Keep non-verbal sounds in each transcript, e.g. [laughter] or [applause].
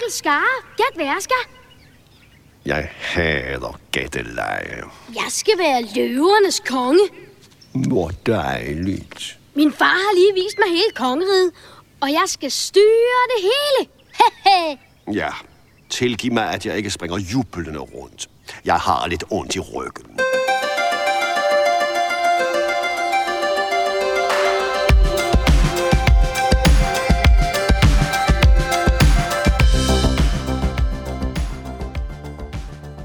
onkel Skar. Gæt hvad jeg skal. Jeg hader gætteleje. Jeg skal være løvernes konge. Hvor dejligt. Min far har lige vist mig hele kongeriget, og jeg skal styre det hele. Ja, tilgiv mig, at jeg ikke springer jublende rundt. Jeg har lidt ondt i ryggen.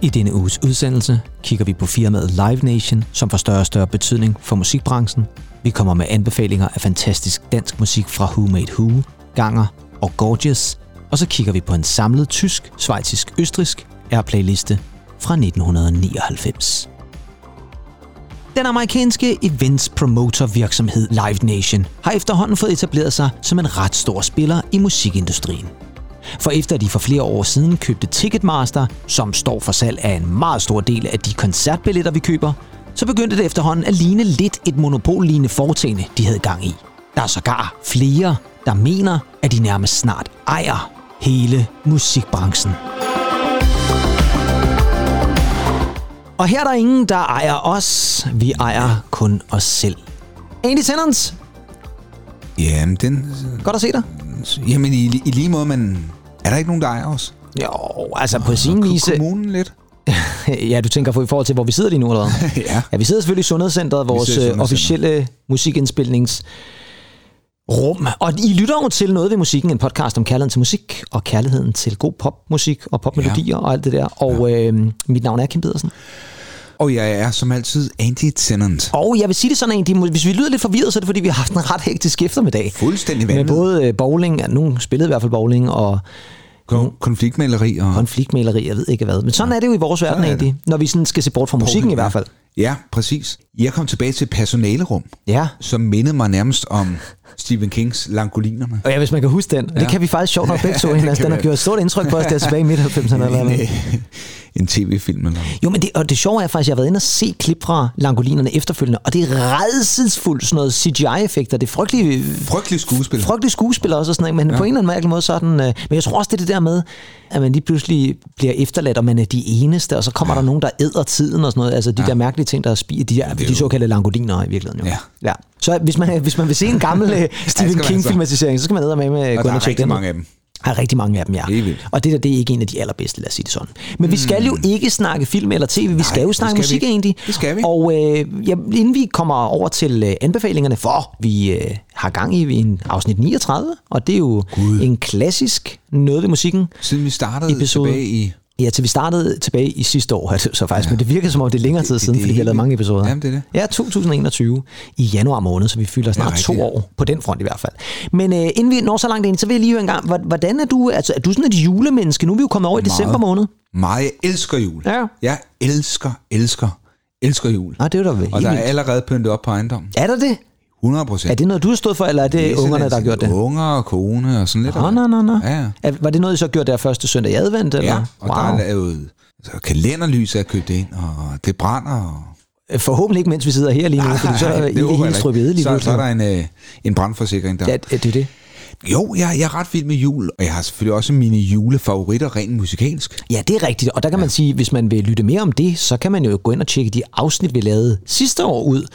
I denne uges udsendelse kigger vi på firmaet Live Nation, som får større og større betydning for musikbranchen. Vi kommer med anbefalinger af fantastisk dansk musik fra Who Made Who, Ganger og Gorgeous. Og så kigger vi på en samlet tysk, svejtisk, østrisk airplayliste fra 1999. Den amerikanske events promoter virksomhed Live Nation har efterhånden fået etableret sig som en ret stor spiller i musikindustrien. For efter de for flere år siden købte Ticketmaster, som står for salg af en meget stor del af de koncertbilletter, vi køber, så begyndte det efterhånden at ligne lidt et monopollignende foretagende, de havde gang i. Der er sågar flere, der mener, at de nærmest snart ejer hele musikbranchen. Og her er der ingen, der ejer os. Vi ejer kun os selv. Andy Tennants, Jamen, den... godt at se dig. Jamen, i, i lige måde, men... Er der ikke nogen, der ejer os? Jo, altså på sin vis... Kommunen lidt? [laughs] Ja, du tænker på i forhold til, hvor vi sidder lige nu, eller hvad? [laughs] ja. Ja, vi sidder selvfølgelig i Sundhedscenteret, vores øh, Sundhedscenteret. officielle musikindspilnings rum. Og I lytter jo til Noget ved musikken, en podcast om kærligheden til musik, og kærligheden til god popmusik og popmelodier ja. og alt det der. Og ja. øh, mit navn er Kim Pedersen. Og jeg er som altid Andy Tennant. Og jeg vil sige det sådan, at hvis vi lyder lidt forvirret, så er det fordi, vi har haft en ret hektisk eftermiddag. Fuldstændig Med vanvittigt. både øh, bowling, ja, nogen spillede i hvert fald bowling, og Kon- konfliktmaleri og... konfliktmaleri, jeg ved ikke hvad. Men sådan er det jo i vores verden er egentlig, når vi sådan skal se bort fra musikken i hvert fald. Ja, præcis. Jeg kom tilbage til personalerum, Ja. som mindede mig nærmest om Stephen Kings Langolinerne. Og ja, hvis man kan huske den. Ja. Det kan vi faktisk sjovt nok begge to. [laughs] Ja, den har gjort et stort indtryk på os, der tilbage i midt-90'erne. Eller En, øh, [laughs] en tv-film eller Jo, men det, og det sjove er faktisk, at jeg har været inde og se klip fra Langolinerne efterfølgende, og det er redselsfuldt sådan noget CGI-effekter. Det er frygtelige, Frygtelig skuespil. frygtelige skuespillere også, og sådan noget, men ja. på en eller anden mærkelig måde, så den, øh, men jeg tror også, det er det der med, at man lige pludselig bliver efterladt, og man er de eneste, og så kommer ja. der nogen, der æder tiden og sådan noget. Altså de ja. der mærkelige ting, der er spi- de, er de såkaldte langoliner i virkeligheden. Jo. Ja. ja. Så hvis man, hvis man vil se en gammel [laughs] øh, Stephen King-filmatisering, så skal man æde med med Og gå ind og tjekke den mange af dem. Der er rigtig mange af dem, ja. Det. Og det der, det er ikke en af de allerbedste, lad os sige det sådan. Men vi skal jo ikke snakke film eller tv, vi skal jo snakke skal vi musik ikke. egentlig. Det skal vi. Og øh, ja, inden vi kommer over til øh, anbefalingerne, for vi øh, har gang i en afsnit 39, og det er jo Gud. en klassisk noget ved musikken. Siden vi startede Episode. tilbage i... Ja, til vi startede tilbage i sidste år, så faktisk, ja. men det virker som om det er længere tid siden, det fordi vi har lavet mange episoder. Jamen, det er det. Ja, 2021 i januar måned, så vi fylder snart to rigtigt. år på den front i hvert fald. Men øh, inden vi når så langt ind, så vil jeg lige høre en gang, hvor- hvordan er du, altså er du sådan et julemenneske? Nu er vi jo kommet over i december måned. Meget. Jeg elsker jul. Ja. Jeg elsker, elsker, elsker jul. Nå, det er jo da Og der er allerede pyntet op på ejendommen. Er der det? 100 procent. Er det noget, du har stået for, eller er det ungerne, der har gjort det? Unger og kone og sådan lidt. Nå, nå, nå, nå. Ja, ja. Er- Var det noget, I så gjorde der første søndag i advent? Eller? Ja, og wow. der er lavet så kalenderlys er købt ind, og det brænder. Og... Forhåbentlig ikke, mens vi sidder her lige nu, fordi så er det I helt strukket ikke. lige så, så er der en, øh, en brandforsikring der. Ja, det er det. Jo, jeg, jeg er ret vild med jul, og jeg har selvfølgelig også mine julefavoritter rent musikalsk. Ja, det er rigtigt. Og der kan man sige, hvis man vil lytte mere om det, så kan man jo gå ind og tjekke de afsnit, vi lavede sidste år ud.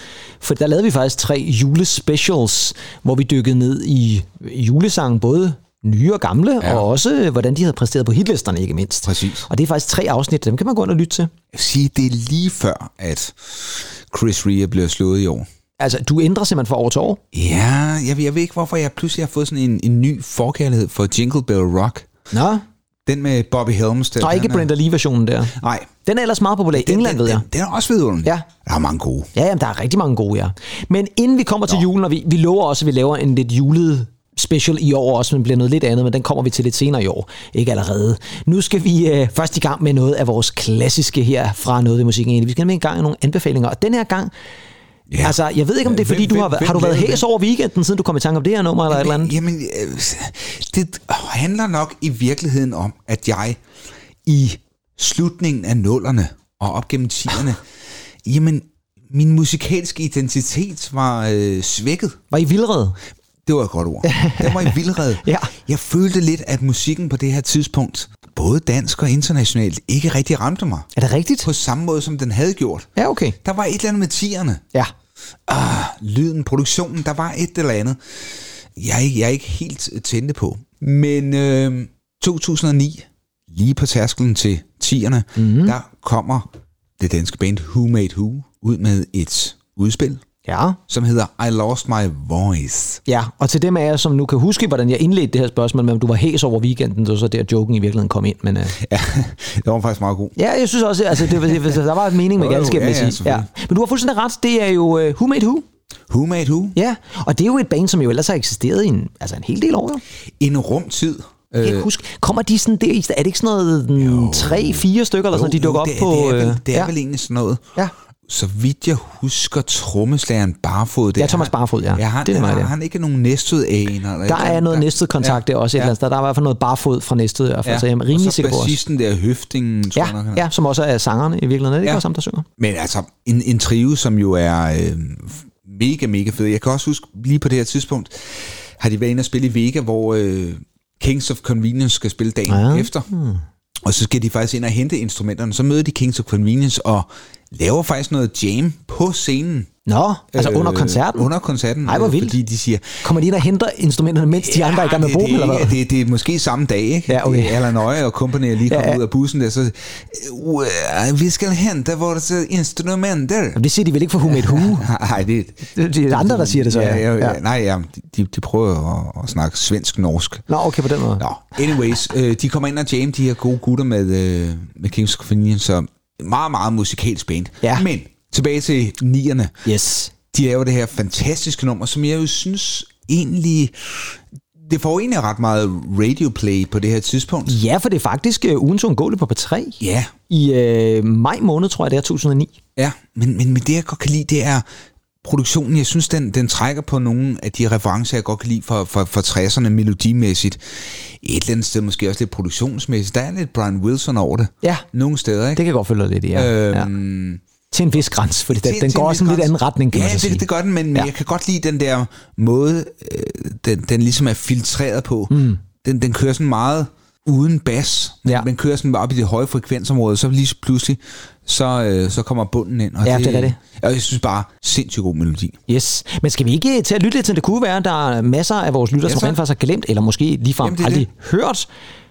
For der lavede vi faktisk tre julespecials, hvor vi dykkede ned i julesangen, både nye og gamle, ja. Og også hvordan de havde præsteret på hitlisterne, ikke mindst. Præcis. Og det er faktisk tre afsnit, dem kan man gå ind og lytte til. Jeg vil sige, det er lige før, at Chris Rea bliver slået i år. Altså, du ændrer simpelthen fra år til år. Ja, jeg, ved- jeg ved ikke, hvorfor jeg pludselig har fået sådan en, en ny forkærlighed for Jingle Bell Rock. Nå, Den med Bobby Helms. Den, og ikke Brenda Lee-versionen der. Nej. Den er ellers meget populær i England, den, ved jeg. Den, den er også vidunderlig. Ja. Der er mange gode. Ja, jamen, der er rigtig mange gode, ja. Men inden vi kommer til julen, og vi, vi lover også, at vi laver en lidt julet special i år også, men bliver noget lidt andet, men den kommer vi til lidt senere i år. Ikke allerede. Nu skal vi øh, først i gang med noget af vores klassiske her fra Noget ved musikken. Vi skal nemlig i gang med nogle anbefalinger, og den her gang, ja. Altså, jeg ved ikke, om det er, fordi Hvem- du har, hvem- har du været hæs over weekenden, siden du kom i tanke om det her nummer, eller et eller andet? Jamen, øh, det handler nok i virkeligheden om, at jeg i slutningen af nullerne og op gennem tierne, jamen, min musikalske identitet var øh, svækket. Var I vildrede? Det var et godt ord. Den var i vildred. [laughs] Ja. Jeg følte lidt, at musikken på det her tidspunkt, både dansk og internationalt, ikke rigtig ramte mig. Er det rigtigt? På samme måde, som den havde gjort. Ja, okay. Der var et eller andet med tierne. Ja. Ah, lyden, produktionen, der var et eller andet. Jeg jeg ikke helt tændte på. Men øh, 2009, lige på tærskelen til tierne, mm-hmm. der kommer det danske band Who Made Who ud med et udspil, Ja. som hedder I Lost My Voice. Ja, og til dem af jer, som nu kan huske, hvordan jeg indledte det her spørgsmål med, om du var hæs over weekenden, så så der joken i virkeligheden kom ind. Men, uh, Ja, [laughs] det var faktisk meget god. ja, jeg synes også, altså, det, det, der var en mening med Jo, jo, galskab, ja, ja. Ja. Men du har fuldstændig ret, det er jo uh, Who Made Who. Who Made Who? Ja, og det er jo et band, som jo ellers har eksisteret i en, altså en hel del år. Jo. En rumtid. Jeg kan ikke huske, kommer de sådan der i, er det ikke sådan noget mm, tre, fire stykker, eller sådan de dukker op det, på? Det er, vel, øh, det er ja. vel egentlig sådan noget. Ja. Så vidt jeg husker, trommeslageren Barfod. Det Ja, Thomas Barfod, ja. ja han, Det er han, mig, har han ikke nogen næstet aner? Der er noget næstet kontakt der også et eller andet sted. Der er i hvert fald noget barfod fra næstet, i hvert fald, så jeg er rimelig og så sikker på bassisten der, Høftingen, tror jeg nok, Ja, ja, som også er sangerne i virkeligheden. Er det ikke Ja. også ham, der synger? Men altså, en, en trio, som jo er øh, mega, mega fed. Jeg kan også huske, lige på det her tidspunkt, har de været inde og spille i Vega, hvor øh, Kings of Convenience skal spille dagen Ja. ja. efter. Hmm. Og så skal de faktisk ind og hente instrumenterne. Så møder de Kings of Convenience og laver faktisk noget jam på scenen. Nå, altså under koncerten? Under koncerten. Ej, hvor øh, vildt. Fordi de siger, Kommer de ind og henter instrumenterne, mens de andre er i gang med at bruge dem, eller er hvad? det, det er måske samme dag, ikke? Ja, okay. Øje og company er lige kommet Ja, ud af bussen der, så vi skal hente vores instrumenter. Jamen, det siger de vel ikke for Made Who? [laughs] Nej, det, Det er andre, der siger det så. ja, ja, ja. Nej, ja, de, de prøver at, at snakke svensk-norsk. Nå, okay, på den måde. Nå, anyways, øh, de kommer ind og jam de her gode gutter med, øh, med Kings Convenience, så meget, meget musikalsk band. Ja. Men tilbage til nierne. Yes. De laver det her fantastiske nummer, som jeg jo synes egentlig... Det får egentlig ret meget radioplay på det her tidspunkt. Ja, for det er faktisk uh, ugens undgåeligt på P3 Ja, i uh, maj måned, tror jeg, det er 2009. ja. Men, men, men det, jeg godt kan lide, det er produktionen. Jeg synes, den, den trækker på nogle af de referencer, jeg godt kan lide fra, fra, fra 60'erne melodimæssigt. Et eller andet sted måske også lidt produktionsmæssigt. Der er lidt Brian Wilson over det. Ja. Nogle steder, ikke? Det kan godt følge lidt ja. ja. Øhm, Til en vis grænse, fordi den, til- den til går også en lidt anden retning, kan ja, man så sige. det, det gør den, men, men Ja. jeg kan godt lide den der måde, øh, den, den ligesom er filtreret på. Mm. Den, den kører sådan meget uden bas, men, Ja. men kører sådan op i det høje frekvensområde, så lige pludselig, så, øh, så kommer bunden ind. Og Ja, det er det. Og jeg synes bare, sindssygt god melodi. Yes. Men skal vi ikke til at lytte lidt til, det kunne være, der er masser af vores lyttere, Ja, som rent faktisk har glemt, eller måske ligefrem Jamen, det aldrig hørt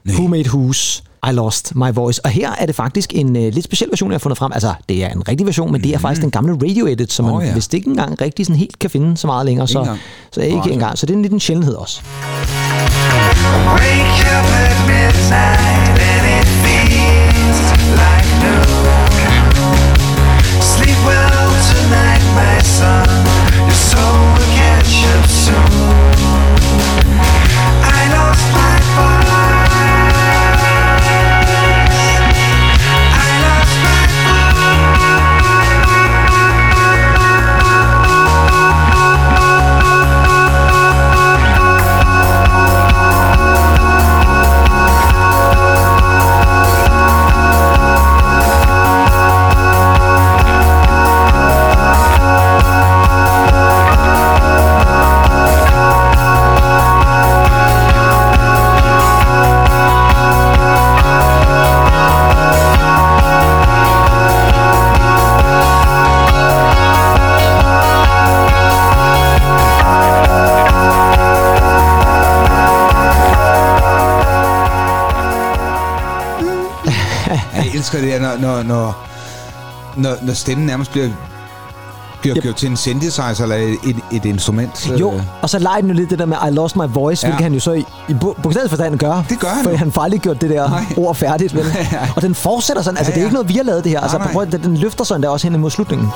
Who Made Who's I Lost My Voice. Og her er det faktisk en uh, lidt speciel version, jeg har fundet frem. Altså, det er en rigtig version, men det er faktisk den gamle radio-edit, som man Åh, oh, ja. vist ikke engang rigtig sådan helt kan finde så meget længere. Så, engang. så ikke altså. engang. Så det er en lidt en sjældenhed også. Wake up at midnight når, når, når, når, stemmen nærmest bliver, bliver Yep. gjort til en synthesizer eller et, et, et instrument. Jo, Øh, og så leger den jo lidt det der med I lost my voice, ja. Ja. hvilket han jo så i, i bogstavelig forstand gør. Det gør han For han fejl gjort det der Nej. ord færdigt. Vel? [laughs] og den fortsætter sådan, altså Ja, det er ja. ikke noget, vi har lavet det her. Altså, Nej, nej. den løfter sådan der også hen imod slutningen.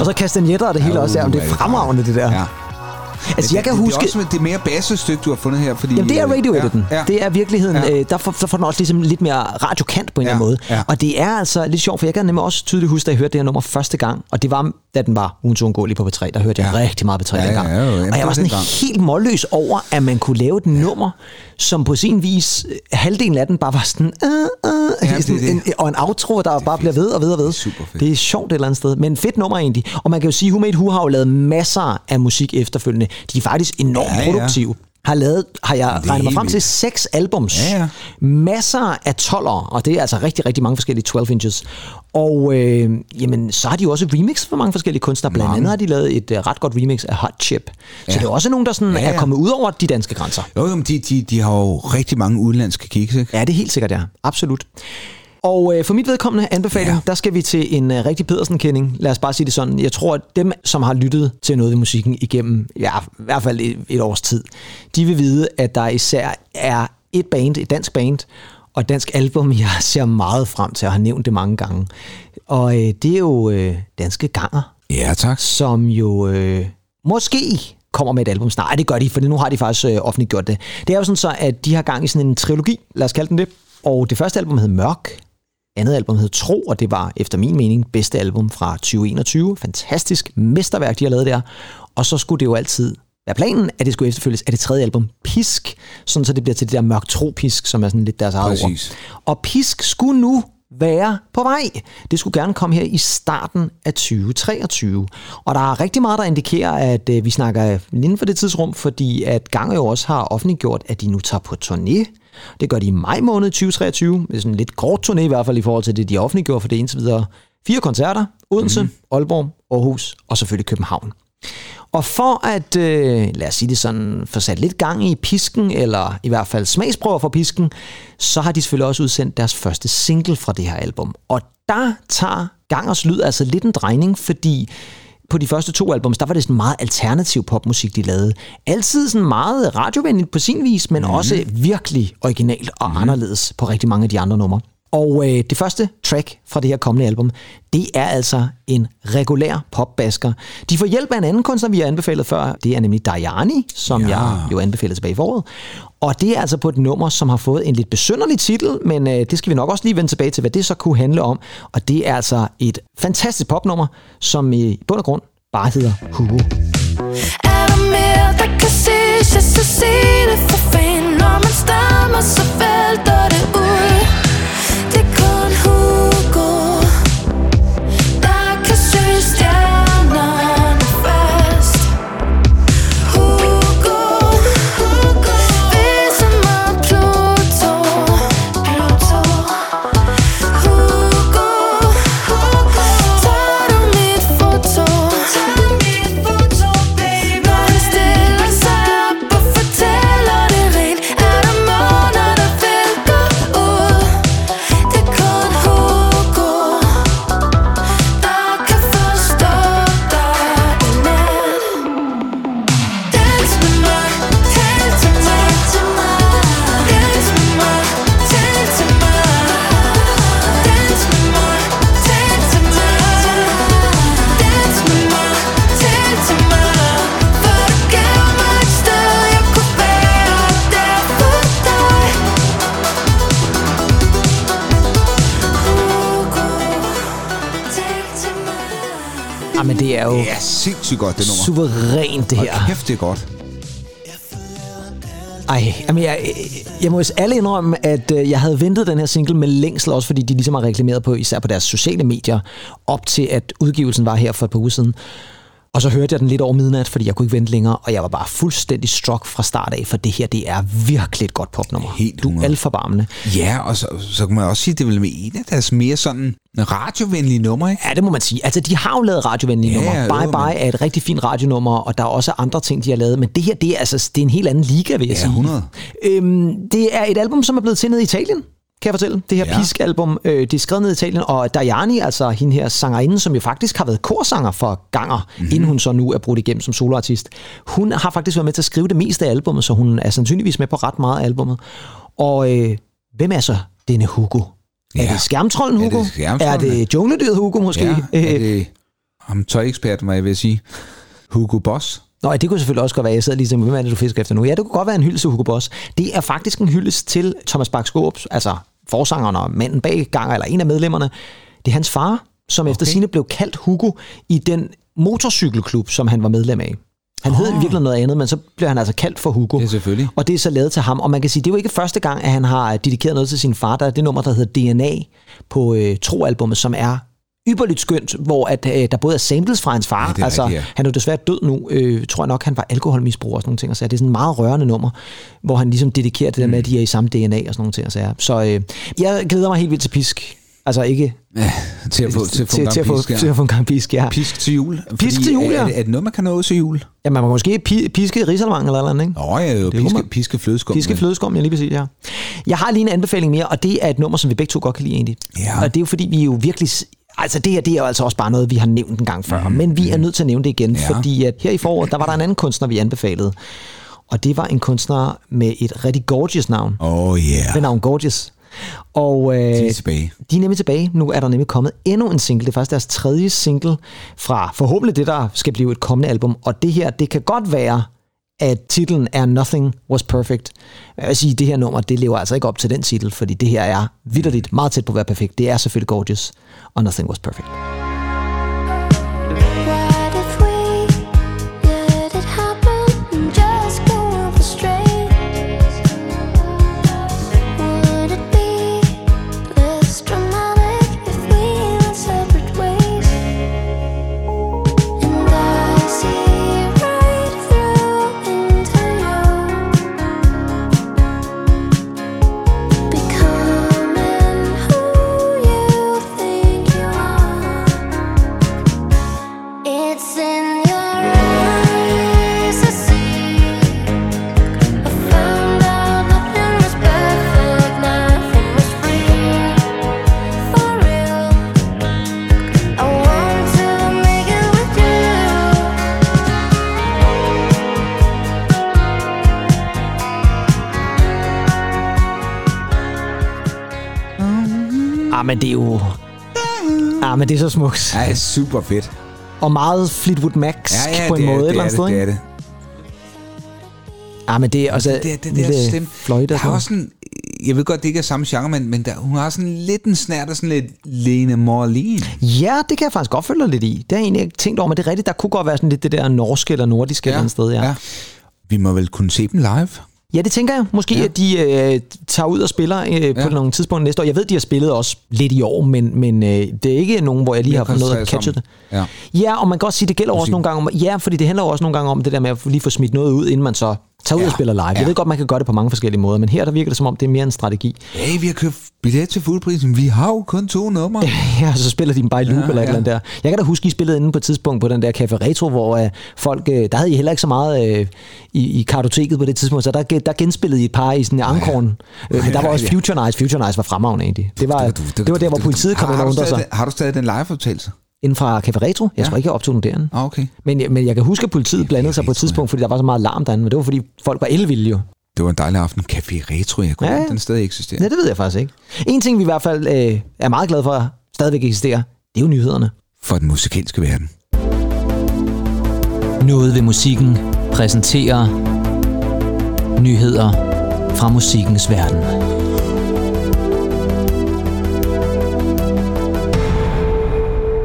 Og så kastanjetter og det hele også. Ja, det er fremragende, det der. Ja. Altså, jeg kan det, huske... Det er, også, det er mere bassestykke, du har fundet her, fordi... Jamen, det er radio ja, ja. Det er virkeligheden. Ja. Øh, der, får, der får den også ligesom lidt mere radiokant på en Ja, eller anden måde. ja. Og det er altså lidt sjovt, for jeg kan nemlig også tydeligt huske, da jeg hørte det her nummer første gang, og det var, da den var ugens uundgåelig på P3, der hørte jeg Ja. rigtig meget P3 Ja, dengang. ja, ja, jamen, og jeg var sådan helt målløs over, at man kunne lave et nummer, som på sin vis, øh, halvdelen af den bare var sådan, øh, øh, Ja, det er sådan det. en, og en outro, der bare bliver ved og ved og ved. super fedt. Det er sjovt et eller andet sted, men fedt nummer egentlig. Og man kan jo sige, Who Made Who har jo lavet masser af musik efterfølgende. De er faktisk enormt Ja, ja. Har lavet, har jeg er regnet mig frem til seks albums. Ja, ja. Masser af 12'ere, og det er altså rigtig, rigtig mange forskellige 12 inches. Og øh, jamen, så har de jo også remix for mange forskellige kunstnere. Blandt Mange. andet har de lavet et uh, ret godt remix af Hot Chip. Så Ja. det er også nogen, der sådan Ja, er ja. kommet ud over de danske grænser. Jo, jo, men de, de, de har jo rigtig mange udenlandske kiks, ikke? Ja, det er helt sikkert, ja. Absolut. Og øh, for mit vedkommende anbefaling, ja. Der skal vi til en øh, rigtig Pedersen-kending. Lad os bare sige det sådan. Jeg tror, at dem, som har lyttet til noget i musikken igennem, ja, i hvert fald et, et års tid, de vil vide, at der især er et band, et dansk band, og et dansk album, [laughs] jeg ser meget frem til, og har nævnt det mange gange. Og øh, det er jo øh, Danske Ganger, Ja, tak. som jo øh, måske kommer med et album snart. Ej, det gør de, for nu har de faktisk øh, offentliggjort det. Det er jo sådan så, at de har gang i sådan en trilogi, lad os kalde den det. Og det første album hed Mørk, andet album hed Tro, og det var efter min mening bedste album fra 2021. Fantastisk mesterværk, de har lavet der. Og så skulle det jo altid være planen, at det skulle efterfølges af det tredje album, Pisk, sådan så det bliver til det der mørk tro-pisk, som er sådan lidt deres eget ord. Og Pisk skulle nu være på vej. Det skulle gerne komme her i starten af 2023. Og der er rigtig meget, der indikerer, at øh, vi snakker inden for det tidsrum, fordi at Gang jo også har offentliggjort, at de nu tager på turné. Det gør de i maj måned 2023, med sådan en lidt kort turné i hvert fald i forhold til det, de har offentliggjort, for det indtil videre fire koncerter. Odense, mm. Aalborg, Aarhus og selvfølgelig København. Og for at, øh, lad os sige det sådan, få sat lidt gang i pisken, eller i hvert fald smagsprøver for pisken, så har de selvfølgelig også udsendt deres første single fra det her album. Og der tager Gangers Lyd altså lidt en drejning, fordi på de første to albums, der var det sådan meget alternativ popmusik, de lavede. Altid sådan meget radiovenligt på sin vis, men mm-hmm. også virkelig originalt og mm-hmm. anderledes på rigtig mange af de andre numre. Og øh, det første track fra det her kommende album, det er altså en regulær popbasker. De får hjælp af en anden kunstner, vi har anbefalet før. Det er nemlig Dajani, som ja. Jeg jo anbefalede tilbage i foråret. Og det er altså på et nummer, som har fået en lidt besynderlig titel, men øh, det skal vi nok også lige vende tilbage til, hvad det så kunne handle om. Og det er altså et fantastisk popnummer, som i bund og grund bare hedder Hugo. Er der mere, der kan siges? Jeg så sig det for fanden Når man stammer, så vælter det ud jo Det er sindssygt godt, det nummer. suverænt, det her. Hold kæft, det er godt. Ej, jamen jeg, jeg må også alle indrømme, at øh, jeg havde ventet den her single med længsel, også fordi de ligesom har reklameret på, især på deres sociale medier, op til at udgivelsen var her for et par uger siden. Og så hørte jeg den lidt over midnat, fordi jeg kunne ikke vente længere, og jeg var bare fuldstændig struck fra start af, for det her, det er virkelig et godt popnummer. Helt du er 100. alt forbarmende. Ja, og så, så kan man også sige, at det er vel en af deres mere sådan radiovenlige numre, ikke? Ja, det må man sige. Altså, de har jo lavet radiovenlige Ja, numre. Bye jo, Bye er et rigtig fint radionummer, og der er også andre ting, de har lavet. Men det her, det er, altså, det er en helt anden liga, vil jeg Ja, sige. 100. Øhm, det er et album, som er blevet til nede i Italien, kan jeg fortælle. Det her ja. Pisk-album, øh, det er skrevet ned i Italien, og Dajani, altså hende her sangerinde, som jo faktisk har været korsanger for Ganger, Mhm. mm-hmm. inden hun så nu er brudt igennem som soloartist. Hun har faktisk været med til at skrive det meste af albummet, så hun er sandsynligvis med på ret meget af albummet. Og øh, hvem er så denne Hugo? Er Ja. det skærmtrollen Er det Hugo? skærmtrolden? er det jungledyret Hugo måske? Ja, er [laughs] det ham tøjeksperten, var jeg at sige. Hugo Boss. Nå, ja, det kunne selvfølgelig også godt være, jeg sidder lige til, hvem er det, du fisker efter nu? Ja, det kunne godt være en hyldest til Hugo Boss. Det er faktisk en hyldest til Thomas Bach altså forsangeren og manden bag ganger, eller en af medlemmerne. Det er hans far, som okay. efter sine blev kaldt Hugo i den motorcykelklub, som han var medlem af. Han oh. hed i virkeligheden noget andet, men så blev han altså kaldt for Hugo. Ja, selvfølgelig. Og det er så lavet til ham. Og man kan sige, det er jo ikke første gang, at han har dedikeret noget til sin far. Der er det nummer, der hedder DNA på øh, Tro-albummet, som er ypperligt skønt, hvor at, øh, der både er samples fra hans far, Ja, det er altså rigtigt, ja. han er jo desværre død nu, øh, tror jeg nok, han var alkoholmisbruger og sådan nogle ting, og så det er sådan en meget rørende nummer, hvor han ligesom dedikerer det der med, at de er i samme DNA og sådan nogle ting, og så, så øh, jeg glæder mig helt vildt til pisk. Altså ikke Ja, til at få, til at få, til, en til, at gang få, pisk, ja. til at få en gang pisk, ja. Pisk til jul. Pisk Fordi til jul, er, ja. er, er det noget, man kan nå til jul? ja. man må måske pi- piske risalemang eller et eller andet, ikke? Nå ja, jo, kunne piske, piske flødeskum. Piske flødeskum, ja lige præcis, ja. Jeg har lige en anbefaling mere, og det er et nummer, som vi begge to godt kan lide egentlig. Ja. Og det er jo fordi, vi er jo virkelig... Altså det her, det er jo altså også bare noget, vi har nævnt en gang før, mm. men vi er nødt til at nævne det igen, Ja. fordi at her i foråret, der var der en anden kunstner, vi anbefalede. Og det var en kunstner med et rigtig gorgeous navn. Oh, yeah. Med navn Gorgeous. Og øh, De er tilbage. de er nemlig tilbage. Nu er der nemlig kommet endnu en single. Det er faktisk deres tredje single fra forhåbentlig det, der skal blive et kommende album. Og det her, det kan godt være, at titlen er Nothing Was Perfect. Jeg vil sige, det her nummer, det lever altså ikke op til den titel, fordi det her er vidderligt meget tæt på at være perfekt. Det er selvfølgelig Gorgeous, og Nothing Was Perfect. Men det er så smukt. Ja, super fedt. Og meget Fleetwood Mac Ja, ja, på en det er, måde et det eller er andet det, sted, det er det. Ah, men det er også det, det, det lille der stemme. fløjte. Der er også sådan, jeg ved godt, det ikke er samme genre, men, men der, hun har sådan lidt en snært af sådan lidt Lene Morlin. Ja, det kan jeg faktisk godt følge lidt i. Det har jeg egentlig ikke tænkt over, men det er rigtigt. Der kunne godt være sådan lidt det der norske eller nordiske ja, eller andet sted. Ja. Ja. Vi må vel kunne se dem live. Ja, det tænker jeg. Måske, ja. at de øh, tager ud og spiller øh, ja. På nogle tidspunkter næste år. Jeg ved, de har spillet også lidt i år, men, men øh, det er ikke nogen, hvor jeg lige har fået noget at catche det. Ja. Ja, og man kan også sige, det gælder også nogle gange om, ja, fordi det handler også nogle gange om det der med at lige få smidt noget ud, inden man så tager ud Ja. og spiller live. Jeg Ja. ved godt, man kan gøre det på mange forskellige måder, men her der virker det som om, det er mere en strategi. Hey, vi har købt billet til fuldprisen. Vi har jo kun to numre. [laughs] Ja, og så spiller de dem bare i loop ja, Ja, eller et ja. eller andet der. Jeg kan da huske, I spillede inde på et tidspunkt på den der Café Retro, hvor øh, folk, øh, der havde I heller ikke så meget øh, i, i kartoteket på det tidspunkt, så der, der genspillede I et par i sådan en Ankorn. Øh, men der var også ja. Future Nice. Future Nice var fremragende egentlig. Det var, det var der, hvor politiet kom ind og har, du undrede stadig, sig. den- har du stadig den live-optagelse? Inden fra Café Retro. Jeg Ja. tror ikke, jeg optog den. Ah, okay. Men, men jeg kan huske, at politiet blandede sig på et tidspunkt, fordi der var så meget larm derinde, men det var fordi folk var elvilde jo. Det var en dejlig aften. Café Retro, jeg kunne Ja, ja, den stadig eksisterer. Ja, det ved jeg faktisk ikke. En ting, vi i hvert fald øh, er meget glade for, stadigvæk eksisterer, det er jo nyhederne. For den musikalske verden. Noget ved musikken præsenterer nyheder fra musikkens verden.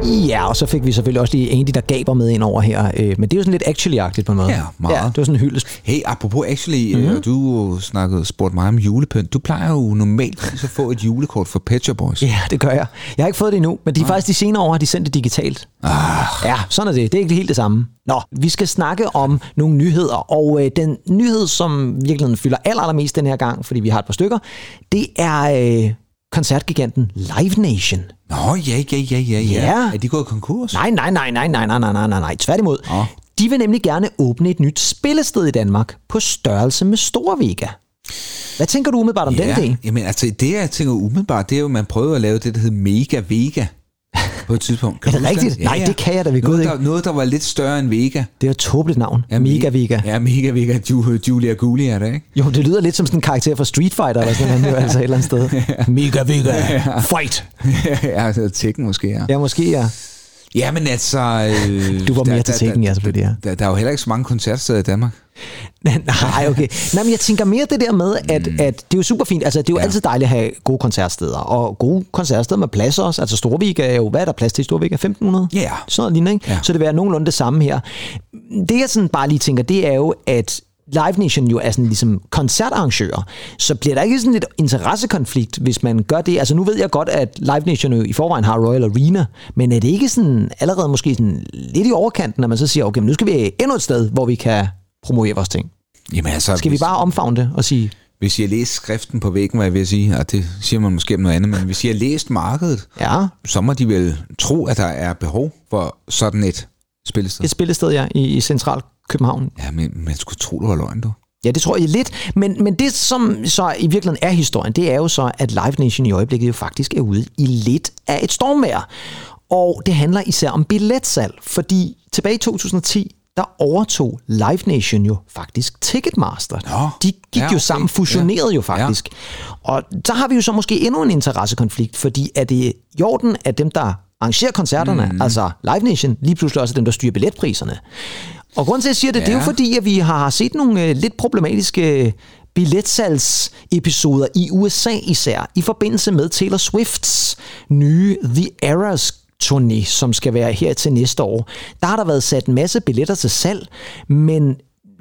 Ja, og så fik vi selvfølgelig også lige Andy, der gaber med ind over her. Øh, men det er jo sådan lidt actually-agtigt på en måde. Ja, meget. Ja, det var sådan en hyldest. Hey, apropos actually, Mhm. mm-hmm. du snakkede, spurgte mig om julepynt. Du plejer jo normalt at få et julekort for Pet Shop Boys. Ja, det gør jeg. Jeg har ikke fået det endnu, men de er faktisk de senere år har de sendt det digitalt. Ah, Ja, sådan er det. Det er ikke helt det samme. Nå, vi skal snakke om nogle nyheder, og øh, den nyhed, som virkelig fylder aller, allermest den her gang, fordi vi har et par stykker, det er øh, koncertgiganten Live Nation. Nå, ja, ja, ja, ja, ja. Er de gået konkurs? Nej, nej, nej, nej, nej, nej, nej, nej, nej, nej. Tværtimod. Nå. De vil nemlig gerne åbne et nyt spillested i Danmark på størrelse med Storvega. Hvad tænker du umiddelbart om den ja, idé? jamen altså, det jeg tænker umiddelbart, det er jo, at man prøver at lave det, der hedder Mega Vega på et tidspunkt. Er du det rigtigt? Nej, det kan jeg da ved Gud ikke. der, noget, der var lidt større end Vega. Det er et tåbeligt navn. Ja, Mega Vega. Ja, Mega Vega. Ju, Julia Guli er det, ikke? Jo, det lyder lidt som sådan en karakter fra Street Fighter, eller sådan noget, altså et eller andet sted. [laughs] Mega Vega. Fight. [laughs] ja, altså Tekken måske, ja. Ja, måske ja. Ja, men altså... Øh, Du var mere der- til der- der- ja, selvfølgelig, ja. Der, der er jo heller ikke så mange koncertsteder i Danmark. [laughs] Nej, okay. Nej, men jeg tænker mere det der med, at, mm. at det er jo super fint. Altså, det er jo ja. Altid dejligt at have gode koncertsteder. Og gode koncertsteder med plads også. Altså, Storvik er jo... Hvad er der plads til i Storvik? Er 1500? Ja. Sådan noget lignende, ikke? Ja. Så det vil være nogenlunde det samme her. Det, jeg sådan bare lige tænker, det er jo, at Live Nation jo er sådan ligesom koncertarrangører, så bliver der ikke sådan lidt interessekonflikt, hvis man gør det. Altså nu ved jeg godt, at Live Nation jo i forvejen har Royal Arena, men er det ikke sådan allerede måske sådan lidt i overkanten, når man så siger, okay, men nu skal vi endnu et sted, hvor vi kan promovere vores ting? Jamen altså, Skal vi bare omfavne det og sige, hvis I har læst skriften på væggen, hvad jeg vil sige, og det siger man måske om noget andet, men hvis har læst markedet, ja, så må de vel tro, at der er behov for sådan et spillested. et spillested ja, i, i central København. Ja, men man skulle tro, det var løgn, du. Ja, det tror jeg lidt. Men, men det, som så i virkeligheden er historien, det er jo så, at Live Nation i øjeblikket jo faktisk er ude i lidt af et stormvejr. Og det handler især om billetsalg, fordi tilbage i 2010, der overtog Live Nation jo faktisk Ticketmaster. Nå, De gik ja, jo sammen, fusionerede Ja. jo faktisk. Og der har vi jo så måske endnu en interessekonflikt, fordi er det i orden, at dem, der arrangerer koncerterne, mm. altså Live Nation, lige pludselig også dem, der styrer billetpriserne. Og grunden til, at jeg siger det, ja. det er jo fordi, at vi har set nogle øh, lidt problematiske billetsalgsepisoder i USA især, i forbindelse med Taylor Swifts nye The Eras turné, som skal være her til næste år. Der har der været sat en masse billetter til salg, men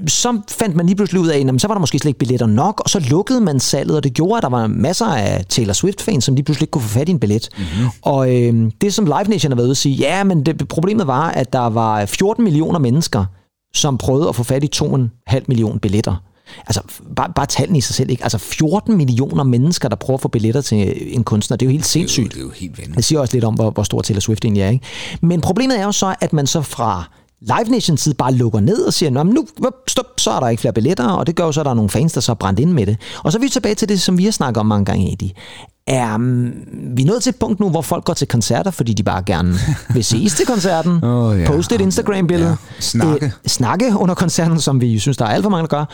så fandt man lige pludselig ud af, at så var der måske slet ikke billetter nok, og så lukkede man salget, og det gjorde, at der var masser af Taylor Swift-fans, som lige pludselig ikke kunne få fat i en billet. Mm-hmm. Og øh, det, som Live Nation har været ude at sige, ja, men det, problemet var, at der var 14 millioner mennesker, som prøvede at få fat i 2,5 millioner billetter. Altså, bare, bare tallene i sig selv, ikke? Altså, 14 millioner mennesker, der prøver at få billetter til en kunstner, det er jo helt sindssygt. Det er jo helt vanvittigt. Det siger også lidt om, hvor, hvor stor Taylor Swift egentlig er. Ikke? Men problemet er jo så, at man så fra Live Nations side bare lukker ned og siger, Nå, nu stop, så er der ikke flere billetter, og det gør jo så, at der er nogle fans, der så er brændt ind med det. Og så er vi tilbage til det, som vi har snakket om mange gange, Eddie. Er um, vi er nået til et punkt nu, hvor folk går til koncerter, fordi de bare gerne vil ses til koncerten, [laughs] Åh, ja. poste et Instagram-billede, Ja. Snakke. øh, snakke under koncerten, som vi synes, der er alt for mange, der gør.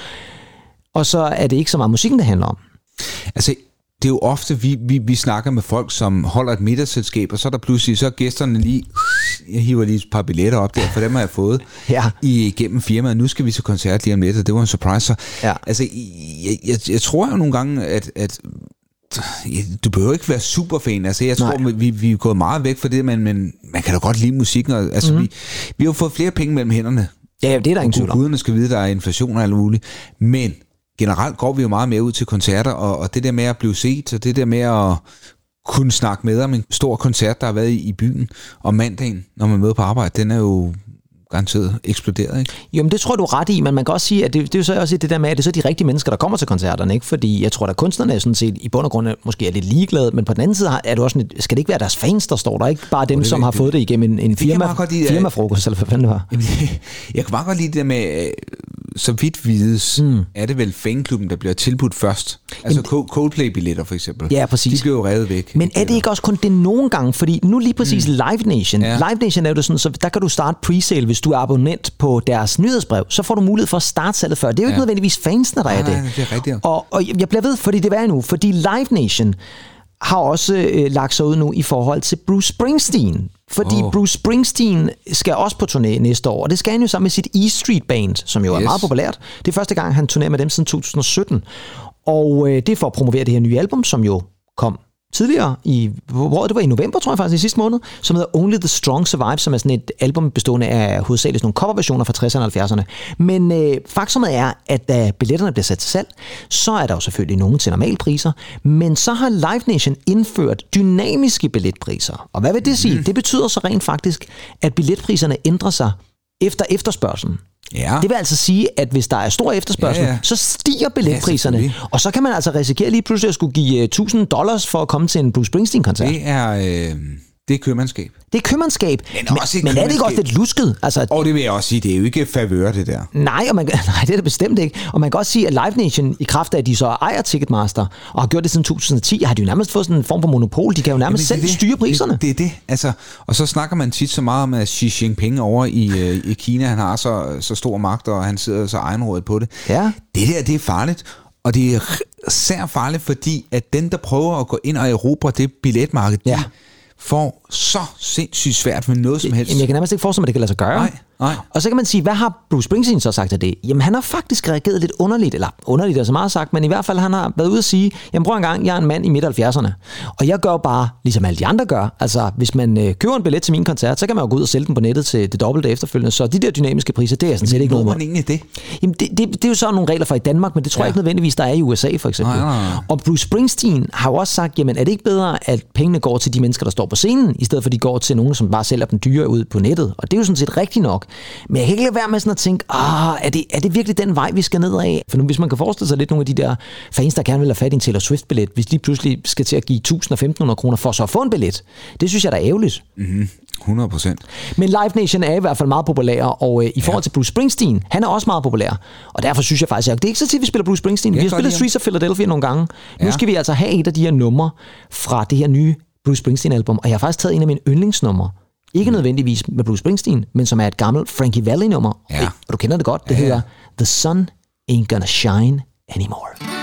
Og så er det ikke så meget musikken, det handler om. Altså, det er jo ofte, vi, vi, vi snakker med folk, som holder et middagsselskab, og så er der pludselig, så er gæsterne lige, jeg hiver lige et par billetter op der, for dem har jeg fået [laughs] Ja. igennem firmaet. Nu skal vi til koncert lige om lidt, og det var en surprise. Så, Ja. Altså, jeg, jeg, jeg tror jo nogle gange, at, at du behøver ikke være superfan. Altså, jeg tror, Nej. vi, vi er gået meget væk fra det, men, men man kan da godt lide musikken. Og, altså, mm. vi, vi har jo fået flere penge mellem hænderne. Ja, det er der ingen tvivl om. guderne skal vide, der er inflation og alt muligt. Men generelt går vi jo meget mere ud til koncerter, og, og det der med at blive set, og det der med at kunne snakke med om en stor koncert, der har været i, i byen om mandagen, når man møder på arbejde, den er jo garanteret eksploderet, ikke? Jo, men det tror du ret i, men man kan også sige, at det, det er jo så også det der med, at det er så de rigtige mennesker, der kommer til koncerterne, ikke? Fordi jeg tror, at kunstnerne er sådan set i bund og grund måske er lidt ligeglade, men på den anden side er det også sådan, skal det ikke være deres fans, der står der, ikke bare dem, det som har det- fået det igennem en, en firma, lide, firmafrokost, eller hvad fanden det var. Jamen, jeg kan meget godt lide det der med, øh, så vidt vides, mm. er det vel fanklubben, der bliver tilbudt først. Altså Co- Coldplay-billetter for eksempel. Ja, præcis. De bliver jo revet væk. Men er det ikke også kun det nogle gange? Fordi nu lige præcis mm. Live Nation. Ja. Live Nation er jo det sådan, så der kan du starte pre-sale, hvis du er abonnent på deres nyhedsbrev. Så får du mulighed for at starte salget før. Det er jo ikke Ja. nødvendigvis fansene, der er Nej, det. nej, det er rigtigt. Og, og jeg bliver ved, fordi det er nu. Fordi Live Nation har også øh, lagt sig ud nu i forhold til Bruce Springsteen. Fordi oh. Bruce Springsteen skal også på turné næste år, og det skal han jo sammen med sit E Street Band, som jo er Yes. meget populært. Det er første gang, han turnerer med dem siden 2017. Og øh, det er for at promovere det her nye album, som jo kom tidligere i, hvor det var i november, tror jeg faktisk, i sidste måned, som hedder Only the Strong Survive, som er sådan et album bestående af hovedsageligt sådan nogle coverversioner fra 60'erne og 70'erne. Men øh, faktumet er, at da billetterne bliver sat til salg, så er der jo selvfølgelig nogen til normalpriser, men så har Live Nation indført dynamiske billetpriser. Og hvad vil det sige? Det betyder så rent faktisk, at billetpriserne ændrer sig efter efterspørgselen. Ja. Det vil altså sige, at hvis der er stor efterspørgsel, Ja, ja. så stiger billetpriserne. selvfølgelig. og så kan man altså risikere lige pludselig at skulle give øh, 1000 dollars for at komme til en Bruce Springsteen-koncert. Det er, øh, det er købmandskab. det er købmandskab. Men også men er det ikke også købmandskab. lidt lusket? Altså, Og det vil jeg også sige, det er jo ikke favør, det der. Nej, og man, [laughs] nej, det er det bestemt ikke. Og man kan også sige, at Live Nation, i kraft af, at de så ejer Ticketmaster, og har gjort det siden 2010, har de jo nærmest fået sådan en form for monopol. De kan jo nærmest Jamen, selv det styre priserne. Det, det er det. Altså, og så snakker man tit så meget om, at Xi Jinping over i, øh, i Kina, han har så, så stor magt, og han sidder så egenrådet på det. Ja. Det der, det er farligt. Og det er især farligt, fordi at den, der prøver at gå ind og erobre det billetmarked, Ja. de får så sindssygt svært ved noget som helst. Jamen, jeg kan nærmest ikke forestille mig, at det kan lade sig gøre. Nej, nej. Og så kan man sige, hvad har Bruce Springsteen så sagt af det? Jamen, han har faktisk reageret lidt underligt, eller underligt er så meget sagt, men i hvert fald han har været ude at sige, jamen prøv en gang, jeg er en mand i midt 70'erne, og jeg gør bare, ligesom alle de andre gør. Altså, hvis man øh, køber en billet til min koncert, så kan man jo gå ud og sælge den på nettet til det dobbelte efterfølgende. Så de der dynamiske priser, det er sådan set ikke noget man imod. egentlig det? Jamen, det, det, det er jo så nogle regler for i Danmark, men det tror ja. jeg ikke nødvendigvis, der er i USA for eksempel. Nej, nej, nej. Og Bruce Springsteen har jo også sagt, jamen er det ikke bedre, at pengene går til de mennesker, der står på scenen, i stedet for at de går til nogen, som bare sælger dem dyre ud på nettet. Og det er jo sådan set rigtigt nok. Men jeg kan ikke lade være med sådan at tænke, ah, er det, er det virkelig den vej, vi skal ned af? For nu, hvis man kan forestille sig lidt nogle af de der fans, der gerne vil have fat i en Taylor Swift-billet, hvis de pludselig skal til at give 1000 og 1500 kroner for så at få en billet, det synes jeg da er ærgerligt. 100 procent. Men Live Nation er i hvert fald meget populær, og øh, i forhold til Bruce Springsteen, han er også meget populær. Og derfor synes jeg faktisk, at det er ikke så tit, vi spiller Bruce Springsteen. Jeg Vi har spillet Streets of Philadelphia nogle gange. Nu Ja. skal vi altså have et af de her numre fra det her nye Bruce Springsteen-album. Og jeg har faktisk taget en af mine yndlingsnumre. Ikke Mm. nødvendigvis med Bruce Springsteen, men som er et gammelt Frankie Valli-nummer. Ja. Og du kender det godt. Det Ja, ja. hedder The Sun Ain't Gonna Shine Anymore.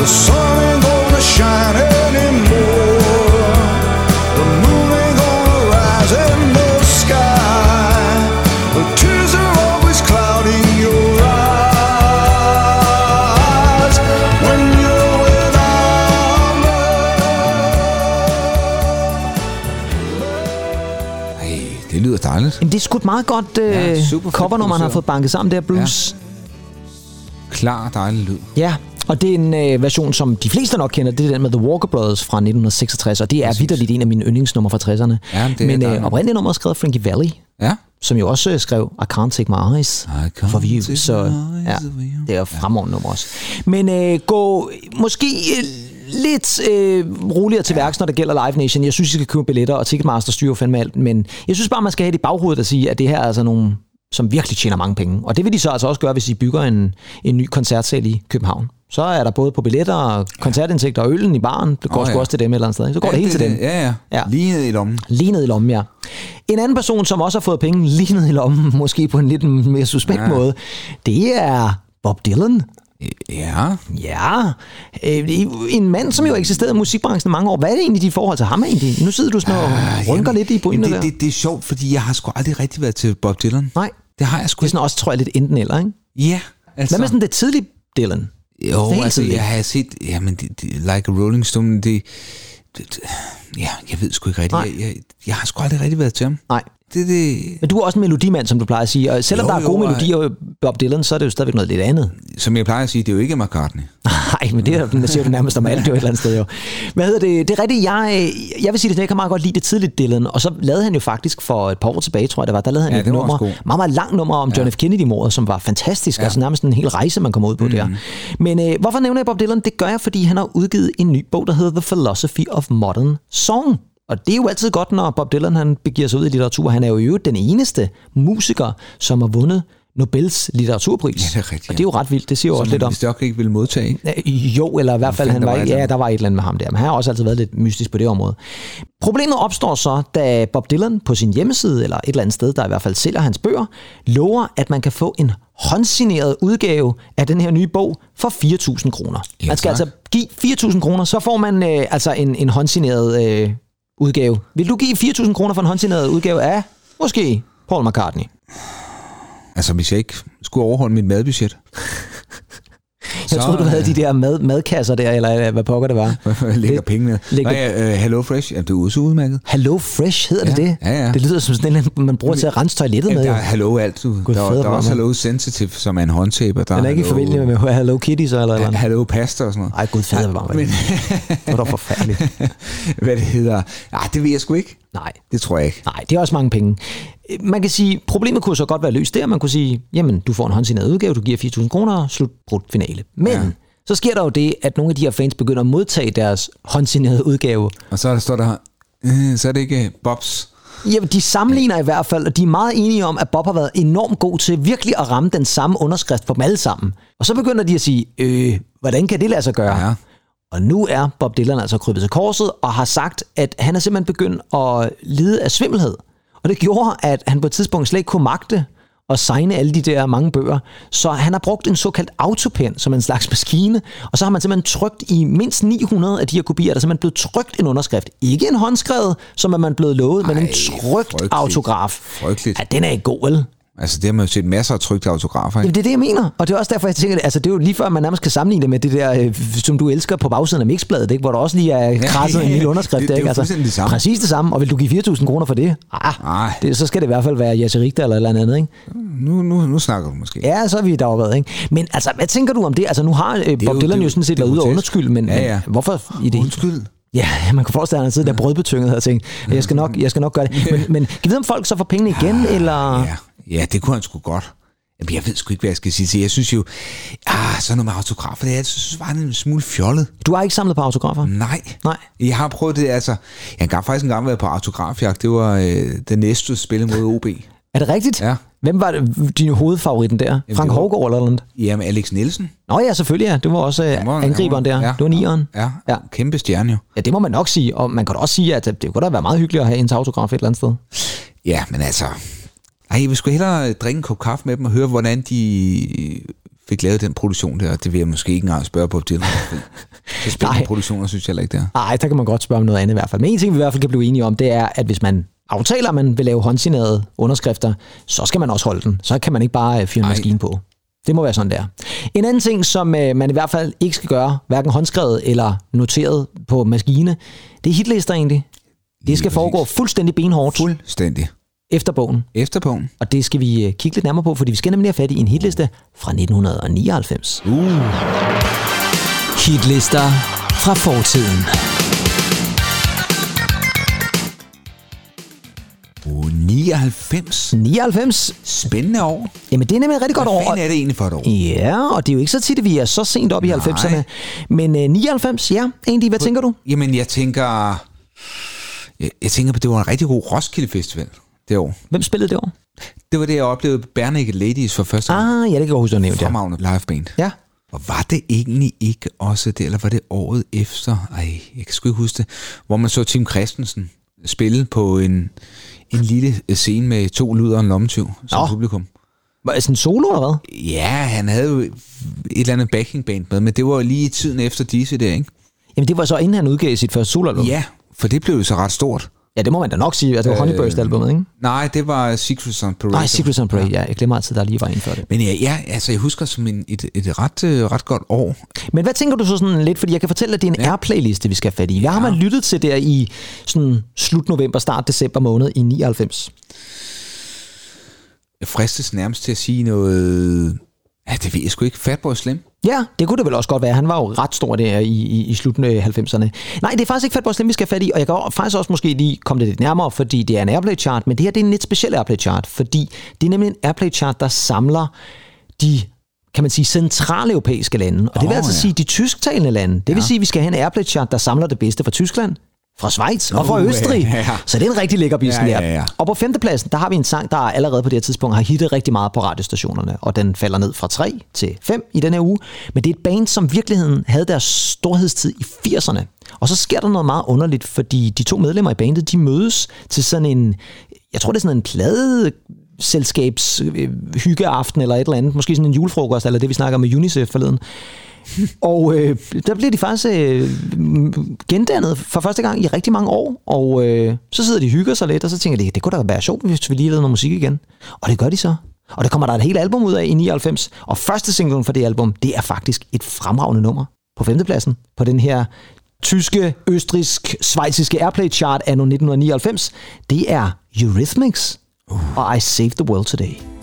The sun ain't gonna shine anymore. The moon ain't gonna rise in the sky. The tears are always clouding your eyes when you're without love. Ej, det lyder dejligt. Jamen, det er sgu et meget godt Ja, øh, fedt covernummer, han har fået banket sammen der, Bruce. Klar, dejlig lyd. Ja, og det er en øh, version, som de fleste nok kender. Det er den med The Walker Brothers fra 1966, og det er vidderligt en af mine yndlingsnumre fra 60'erne. Ja, men det Men øh, oprindeligt nummer er skrevet Frankie Valli, Ja. som jo også øh, skrev I Can't Take My Eyes I for You. Så ja, det er fremragende nummer også. Men øh, gå måske øh, lidt øh, roligere til værks, når det gælder Live Nation. Jeg synes, I skal købe billetter, og Ticketmaster styrer fandme alt. Men jeg synes bare, man skal have det i baghovedet at sige, at det her er altså nogle som virkelig tjener mange penge. Og det vil de så altså også gøre, hvis de bygger en, en ny koncertsal i København. Så er der både på billetter og koncertindtægter og øllen i baren. Det går oh, ja. ja. også til dem et eller andet sted. ikke? Så går ja, det helt til dem. Ja, ja. Ja. Lige ned i lommen. Lige ned i lommen, ja. En anden person, som også har fået penge [laughs] lige ned i lommen, måske på en lidt mere suspekt Ja. måde, det er Bob Dylan. Ja. Ja, øh, en mand, som jo eksisterede i musikbranchen i mange år. Hvad er det egentlig, dit forhold til ham egentlig? Nu sidder du sådan og rynker lidt i brynene det, der. det, det, er sjovt, fordi jeg har sgu aldrig rigtig været til Bob Dylan. Nej, Det har jeg sgu det er sådan også, tror jeg, lidt enten eller, ikke? Ja, altså. Hvad med sådan det tidlige Dylan? Jo, helt altså, jeg har set, jamen, det, det, Like a Rolling Stone, det, det, det, ja, jeg ved sgu ikke rigtigt. Jeg, jeg, jeg har sgu aldrig rigtig været til ham. Nej. Det, det, Men du er også en melodimand, som du plejer at sige. Og selvom Jo, der er jo, gode og- melodier i Bob Dylan, så er det jo stadigvæk noget lidt andet. som jeg plejer at sige, det er jo ikke McCartney. [laughs] Nej, men det, er, det siger du nærmest om alt jo et eller andet sted jo. Hvad hedder det? Det er rigtigt, jeg, jeg vil sige det, jeg kan meget godt lide det tidligt Dylan, og så lavede han jo faktisk for et par år tilbage, tror jeg det var, der lavede han Ja, et det nummer, meget, meget langt nummer om John F. Kennedy-mordet, som var fantastisk, ja. altså nærmest en hel rejse, man kommer ud på mm. der. Men øh, hvorfor nævner jeg Bob Dylan? Det gør jeg, fordi han har udgivet en ny bog, der hedder The Philosophy of Modern Song. Og det er jo altid godt, når Bob Dylan han begiver sig ud i litteratur. Han er jo i øvrigt den eneste musiker, som har vundet Nobels litteraturpris. Ja, det er rigtigt, Og det er jo ret vildt, det siger jo Som også lidt om. nok ikke ville modtage. Jo, eller i hvert fald, han der var, ja, der var et eller andet med ham der. Men han har også altid været lidt mystisk på det område. Problemet opstår så, da Bob Dylan på sin hjemmeside, eller et eller andet sted, der i hvert fald sælger hans bøger, lover, at man kan få en håndsigneret udgave af den her nye bog for 4.000 kroner. Ja, man skal tak. altså give 4.000 kroner, så får man øh, altså en, en håndsigneret øh, udgave. Vil du give 4.000 kroner for en håndsigneret udgave af, måske, Paul McCartney? Altså, hvis jeg ikke skulle overholde mit madbudget. [laughs] Jeg troede, du havde de der mad, madkasser der, eller øh, hvad pokker det var. Lægger Det- pengene. lægger- Nej, uh, Hello Fresh, ja, det er også udmærket. Hello Fresh hedder det Ja, det? ja, ja. Det lyder som sådan en, man bruger til at rense toilettet med. Der er Hello alt. Du. Gud, Der, fede der er også. Hello Sensitive, som er en håndtaber. Der Den er ikke i Hello- familie med Hello Kitty så eller eller. Hello Pasta og sådan noget. Ej, gud fede var Men, det. Det var da forfærdeligt. [laughs] hvad det hedder. Ah, det ved jeg sgu ikke. Nej, Det tror jeg ikke. nej, det er også mange penge. Man kan sige, problemet kunne så godt være løst der. Man kunne sige, jamen, du får en håndsigneret udgave, du giver 4.000 kroner, slut, brudt finale. Men ja. så sker der jo det, at nogle af de her fans begynder at modtage deres håndsignerede udgave. Og så er der, står der, øh, så er det ikke Bobs. Jamen, de sammenligner i hvert fald, og de er meget enige om, at Bob har været enormt god til virkelig at ramme den samme underskrift på dem alle sammen. Og så begynder de at sige, øh, hvordan kan det lade sig gøre? Ja. Og nu er Bob Dylan altså krybet til korset og har sagt, at han er simpelthen begyndt at lide af svimmelhed. Og det gjorde, at han på et tidspunkt slet ikke kunne magte at signe alle de der mange bøger. Så han har brugt en såkaldt autopen som en slags maskine, og så har man simpelthen trykt i mindst 900 af de her kopier, der er simpelthen blevet trykt en underskrift. Ikke en håndskrevet, som er man blevet lovet, men en Ej, trykt frygteligt. autograf. Frygteligt. Ja, den er ikke god, vel? Altså, det har man jo set masser af trygte autografer, Jamen, ikke? det er det, jeg mener. Og det er også derfor, jeg tænker, altså, det er jo lige før, man nærmest kan sammenligne det med det der, øh, som du elsker på bagsiden af mixbladet, ikke? hvor der også lige er krasset [laughs] en lille underskrift. det- det er jo ikke? Altså, det samme. Præcis det samme. Og vil du give 4.000 kroner for det? Ah, Ej. det, så skal det i hvert fald være Jesse Richter eller et eller andet, ikke? Nu, nu, nu snakker du måske. Ja, så er vi deroppe, ikke? Men altså, hvad tænker du om det? Altså, nu har øh, Bob jo- Dylan jo jo- sådan set været ude og grotesk. underskylde, men, Ja, ja. men hvorfor i det Undskyld. Ja, [laughs] man kan forestille sig, at han sidder der brødbetynget og tænker, jeg skal nok, jeg skal nok gøre det. [laughs] Men, men kan vi vide, om folk så får pengene igen, eller... Ja, ja, det kunne han sgu godt. Jamen, jeg ved sgu ikke, hvad jeg skal sige til. Jeg synes jo, ah, sådan noget med autografer, det er, jeg synes, var en smule fjollet. Du har ikke samlet på autografer? Nej. Nej. Jeg har prøvet det, altså. Jeg har faktisk engang været på autografjagt. Det var øh, det næste spil mod OB. [laughs] Er det rigtigt? Ja. Hvem var det, din hovedfavoritten der? Frank det var- Hårgaard eller noget? Jamen, Alex Nielsen. Nå ja, selvfølgelig ja. Det var også øh, var- angriberen han der. var- Det var nieren. Ja, Ja. ja. kæmpe stjerne jo. Ja, det må man nok sige. Og man kan også sige, at det kunne da være meget hyggeligt at have ens autograf et eller andet sted. Ja, men altså... Ej, jeg vil sgu hellere drikke en kop kaffe med dem og høre, hvordan de fik lavet den produktion der. Det vil jeg måske ikke engang spørge på Dylan. [laughs] Så spændende produktioner, synes jeg ikke, det er. Nej, der kan man godt spørge om noget andet i hvert fald. Men en ting, vi i hvert fald kan blive enige om, det er, at hvis man aftaler, at man vil lave håndsignerede underskrifter, så skal man også holde den. Så kan man ikke bare øh, fyre en maskine på. Det må være sådan, der. En anden ting, som øh, man i hvert fald ikke skal gøre, hverken håndskrevet eller noteret på maskine, det er hitlister egentlig. Det skal foregå fuldstændig benhårdt Fuldstændig. Efter bogen. Efterbogen. Og det skal vi øh, kigge lidt nærmere på, fordi vi skal nemlig have fat i en hitliste fra 1999. Uh. Hitlister fra fortiden. Uh, 99. 99. Spændende år. Jamen, det er nemlig et rigtig godt Hvad år. fanden er det egentlig for et år? Ja, og det er jo ikke så tit, at vi er så sent op i Nej. 90'erne. Men øh, 99, ja, egentlig, hvad tænker du? Jamen, jeg tænker... Jeg, jeg tænker på, det var en rigtig god Roskilde Festival det år. Hvem spillede det år? Det var det, jeg oplevede Naked Ladies for første gang. Ah, ja, det kan jeg huske, du har nævnt, ja. Fremragende liveband. Ja, Og var det egentlig ikke også det, eller var det året efter? Ej, jeg kan sgu ikke huske det. Hvor man så Tim Christensen spille på en, en lille scene med to luder og en lommetyv som Nå. publikum. var det sådan en solo, eller hvad? Ja, han havde jo et eller andet backing band med, men det var jo lige i tiden efter disse der, ikke? Jamen, det var så inden han udgav sit første soloalbum. Ja, for det blev jo så ret stort. Ja, det må man da nok sige. Altså, det var Øh, Honeyburst-albumet, ikke? Nej, det var Secrets on Parade. Nej, Secrets on Parade, ja. Jeg glemmer altid, der lige var en før det. Men ja, ja altså jeg husker som en, et, et ret, øh, ret godt år. Men hvad tænker du så sådan lidt? Fordi jeg kan fortælle, at det er en Ja. Airplay-liste, vi skal have fat i. Hvad har man lyttet til der i sådan slut november, start december måned i 99? Jeg fristes nærmest til at sige noget... Ja, det ved jeg sgu ikke. Fatboy Slim. Ja, det kunne det vel også godt være. Han var jo ret stor der i, i, i slutningen af 90'erne. Nej, det er faktisk ikke Fatboy Slim, vi skal have fat i, og jeg kan faktisk også måske lige komme det lidt nærmere, fordi det er en Airplay-chart, men det her det er en lidt speciel Airplay-chart, fordi det er nemlig en Airplay-chart, der samler de kan man sige, centrale europæiske lande. Og det vil altså ja. sige de tysktalende lande. Det vil sige, at vi skal have en Airplay-chart, der samler det bedste fra Tyskland, fra Schweiz og fra Uh, Østrig. ja, [laughs] ja. Så det er en rigtig lækker bissen Ja, der. ja, ja. Og på femtepladsen, der har vi en sang, der allerede på det her tidspunkt har hittet rigtig meget på radiostationerne, og den falder ned fra 3 til 5 i den her uge. Men det er et band, som i virkeligheden havde deres storhedstid i 80'erne. Og så sker der noget meget underligt, fordi de to medlemmer i bandet, de mødes til sådan en, jeg tror det er sådan en plade selskabs øh, hyggeaften eller et eller andet, måske sådan en julefrokost, eller det vi snakker med UNICEF forleden. Og øh, der bliver de faktisk øh, gendannet for første gang i rigtig mange år, og øh, så sidder de og hygger sig lidt, og så tænker de, det kunne da være sjovt, hvis vi lige lavede noget musik igen. Og det gør de så. Og det kommer der et helt album ud af i 99, og første singlen for det album, det er faktisk et fremragende nummer på femtepladsen på den her tyske, østrisk, svejsiske Airplay-chart anno 1999. Det er Eurythmics og I Saved the World Today.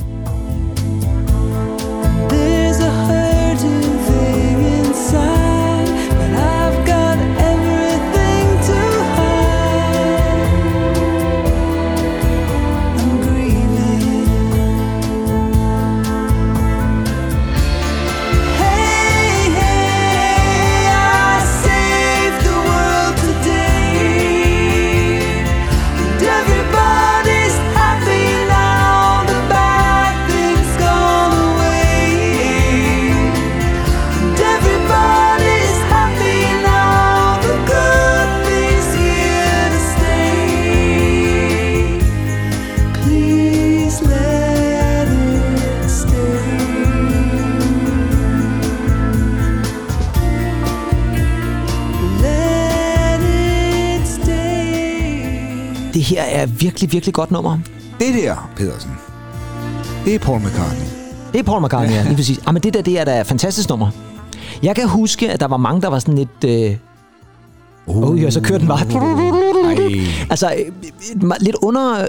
Virkelig, virkelig godt nummer. Det der, Pedersen, det er Paul McCartney. Det er Paul McCartney, ja, lige præcis. Ah, men det der, det er da et fantastisk nummer. Jeg kan huske, at der var mange, der var sådan lidt... Øh, oh, ja, så kørte den bare. Ej. Altså, øh, øh, lidt under...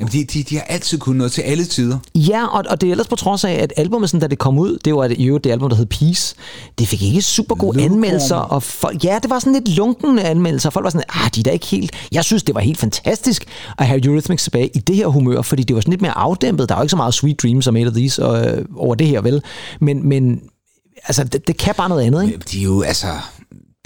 Jamen, de, de, de har altid kunnet noget til alle tider. ja, og, og det er ellers på trods af, at albumet, sådan, da det kom ud, det var i øvrigt det album, der hed Peace, det fik ikke super gode Lukewarm. anmeldelser, og folk, ja, det var sådan lidt lunken anmeldelser, folk var sådan, ah, de er da ikke helt... Jeg synes, det var helt fantastisk at have Eurythmics tilbage i det her humør, fordi det var sådan lidt mere afdæmpet, der var ikke så meget Sweet Dreams og Made of These øh, over det her, vel? Men, men altså, det, det kan bare noget andet, ikke? De er jo, altså...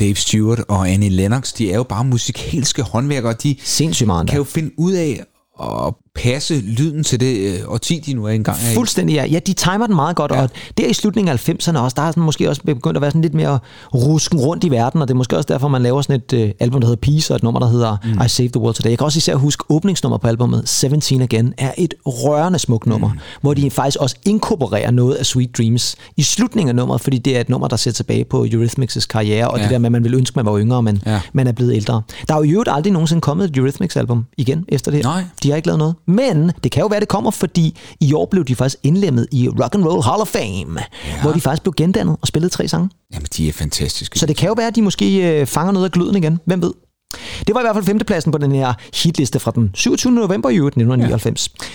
Dave Stewart og Annie Lennox, de er jo bare musikalske håndværkere. De Sindssygt meget kan jo finde ud af Oh. Passe lyden til det øh, årti, de nu er engang er. Fuldstændig, ja. Ja, de timer den meget godt, ja. Og der i slutningen af 90'erne også, der er sådan måske også begyndt at være sådan lidt mere rusken rundt i verden, og det er måske også derfor, man laver sådan et øh, album, der hedder Peace, og et nummer, der hedder mm. I Saved the World Today. Jeg kan også især huske åbningsnummer på albumet, 17 Again, er et rørende smukt nummer, mm. hvor de faktisk også inkorporerer noget af Sweet Dreams i slutningen af nummeret, fordi det er et nummer, der ser tilbage på Eurythmics' karriere, og ja. Det der med, at man ville ønske, man var yngre, men ja. Man er blevet ældre. Der er jo i øvrigt aldrig nogensinde kommet et Eurythmics-album igen efter det. Nej. De har ikke lavet noget. Men det kan jo være, det kommer, fordi i år blev de faktisk indlemmet i Rock and Roll Hall of Fame, ja. hvor de faktisk blev gendannet og spillede tre sange. Jamen, de er fantastiske. Så det kan jo være, at de måske øh, fanger noget af gløden igen. Hvem ved? Det var i hvert fald femtepladsen på den her hitliste fra den 27. november i øvrigt 1999. Ja.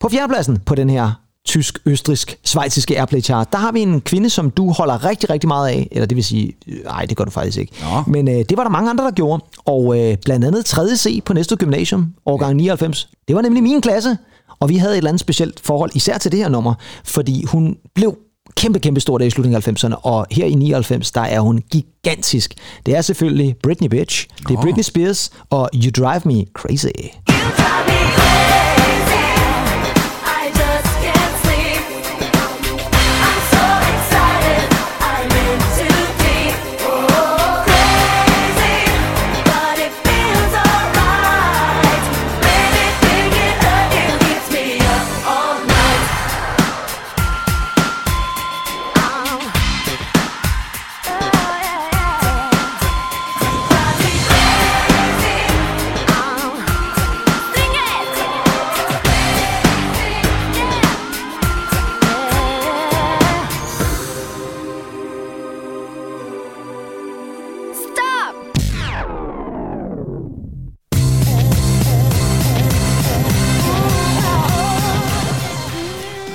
På fjerdepladsen på den her tysk, østrisk, svejsiske Airplay chart, der har vi en kvinde, som du holder rigtig, rigtig meget af. Eller det vil sige, nej, det gør du faktisk ikke. Nå. Men øh, det var der mange andre, der gjorde. Og øh, blandt andet 3. C på næste gymnasium, årgang 99. Det var nemlig min klasse. Og vi havde et eller andet specielt forhold, især til det her nummer, fordi hun blev kæmpe, kæmpe stor der i slutningen af 90'erne, og her i 99, der er hun gigantisk. Det er selvfølgelig Britney Bitch, det er Britney Spears og You Drive Me Crazy.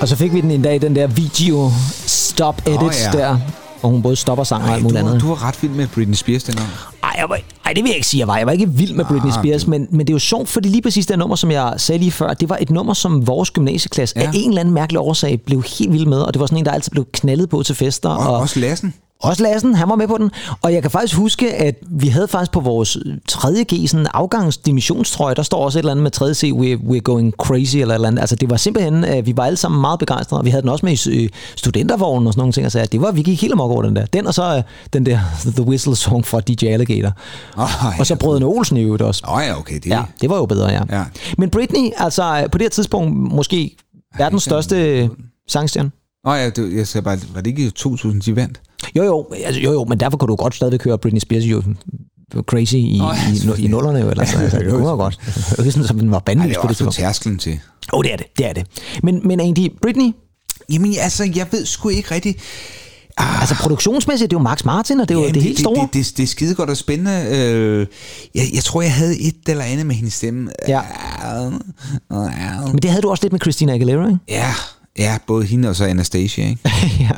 Og så fik vi den en dag, den der video stop edits ja. der, hvor hun både stopper sang og alt muligt du, andet. du var ret vild med Britney Spears dengang. Ej, jeg var, ej, det vil jeg ikke sige, jeg var. Jeg var ikke vild med Britney Ah, Spears, men, men det er jo sjovt, fordi lige præcis det nummer, som jeg sagde lige før, det var et nummer, som vores gymnasieklasse. Ja. af en eller anden mærkelig årsag blev helt vild med, og det var sådan en, der altid blev knaldet på til fester. Og, og også Lassen. Også Lassen, han var med på den. Og jeg kan faktisk huske, at vi havde faktisk på vores 3.G sådan en afgangsdimissionstrøje, der står også et eller andet med 3.C, we're, we're going crazy eller et eller andet. Altså det var simpelthen, at vi var alle sammen meget begejstrede, og vi havde den også med i øh, studentervognen og sådan nogle ting, og sagde, at det var, vi gik helt amok over den der. Den og så øh, den der [laughs] The Whistle Song fra DJ Alligator. Oh, Og så Brødrene Olsen i øvrigt også. Åh oh, ja, okay. Det, Ja, det var jo bedre, ja. Ja. Men Britney, altså på det her tidspunkt, måske verdens største sangstjerne. Nå ja, det, jeg sagde bare, var det ikke i 2000, de vandt? Jo, jo, altså, jo, jo, men derfor kunne du godt stadigvæk høre Britney Spears jo crazy i, oh, ja, i, i, nullerne jo, eller sådan. Altså, [laughs] det kunne godt. Det ikke sådan, som den var bandlyst det på det tidspunkt. tærsklen til. Åh, oh, det er det, det er det. Men, men egentlig, Britney, Jamen altså, jeg ved sgu ikke rigtigt. Ah, altså produktionsmæssigt, det er jo Max Martin, og det er jo jamen, det, helt store. Det, det, det, det er skide godt og spændende. Øh, jeg, jeg tror, jeg havde et eller andet med hendes stemme. Ja. Ah, ah, Men det havde du også lidt med Christina Aguilera, ikke? Ja, ja, både hende og så Anastasia, ikke? [laughs] ja,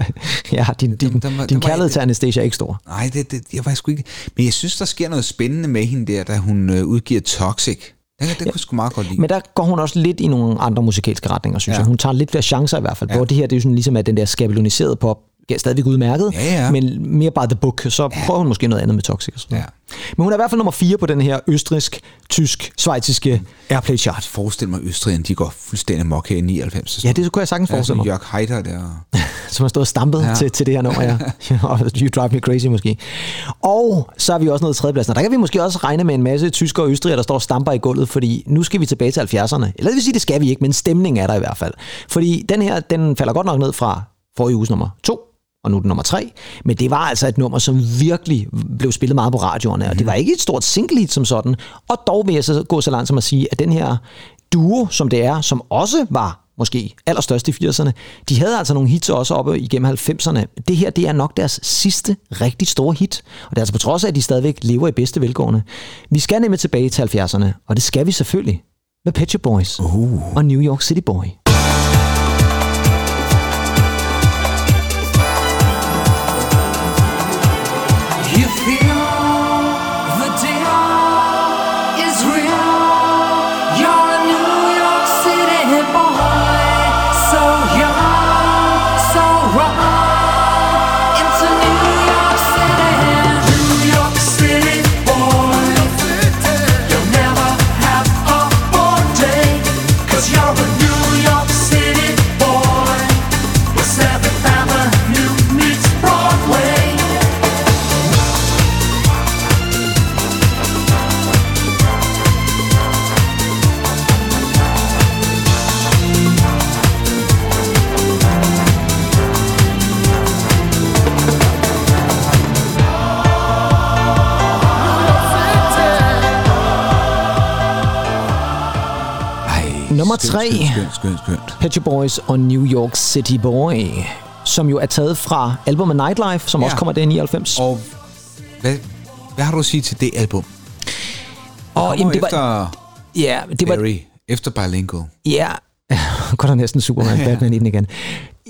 ja, din, din, der var- din kærlighed til Anastasia er ikke stor. Nej, det, det, jeg var sgu ikke... Men jeg synes, der sker noget spændende med hende der, da hun øh, udgiver Toxic. Den, den ja. kunne sgu meget godt lide. Men der går hun også lidt i nogle andre musikalske retninger, synes ja. Jeg. Hun tager lidt flere chancer i hvert fald. Ja. Hvor det her, det er jo sådan ligesom, at den der skabeloniserede pop, stadigvæk udmærket, Ja, ja. men mere by the book, så ja. prøver hun måske noget andet med Toxic. Og sådan noget. Ja. Men hun er i hvert fald nummer 4 på den her østrisk, tysk, svejtiske Airplay chart. Forestil mig, at Østrigerne, de går fuldstændig mok her i 99. Ja, det kunne jeg sagtens ja, forestille mig. Jørg Heider der. [laughs] som har stået og stampet ja. Til, til det her nummer, ja. og [laughs] [laughs] You Drive Me Crazy måske. Og så er vi også nået til tredjepladsen, og der kan vi måske også regne med en masse tyskere og østrigere, der står og stamper i gulvet, fordi nu skal vi tilbage til 70'erne. Eller det vil sige, det skal vi ikke, men stemningen er der i hvert fald. Fordi den her, den falder godt nok ned fra forrige uges nummer 2, og nu er det nummer tre. Men det var altså et nummer, som virkelig blev spillet meget på radioerne, og det var ikke et stort single hit som sådan. Og dog vil jeg så gå så langt som at sige, at den her duo, som det er, som også var måske allerstørst i 80'erne, de havde altså nogle hits også oppe igennem 90'erne. Det her, det er nok deres sidste rigtig store hit. Og det er altså på trods af, at de stadigvæk lever i bedste velgående. Vi skal nemlig tilbage til 70'erne, og det skal vi selvfølgelig med Pet Boys uh. og New York City Boy. 3. Skønt, skønt, skønt. Patchy Boys og New York City Boy, som jo er taget fra albumet Nightlife, som ja. også kommer der i 99. Og hvad, hvad har du at sige til det album? Og jamen, det var, efter ja, det var, Barry, efter Bilingual. Ja, [laughs] godt og næsten Superman, Batman i den igen.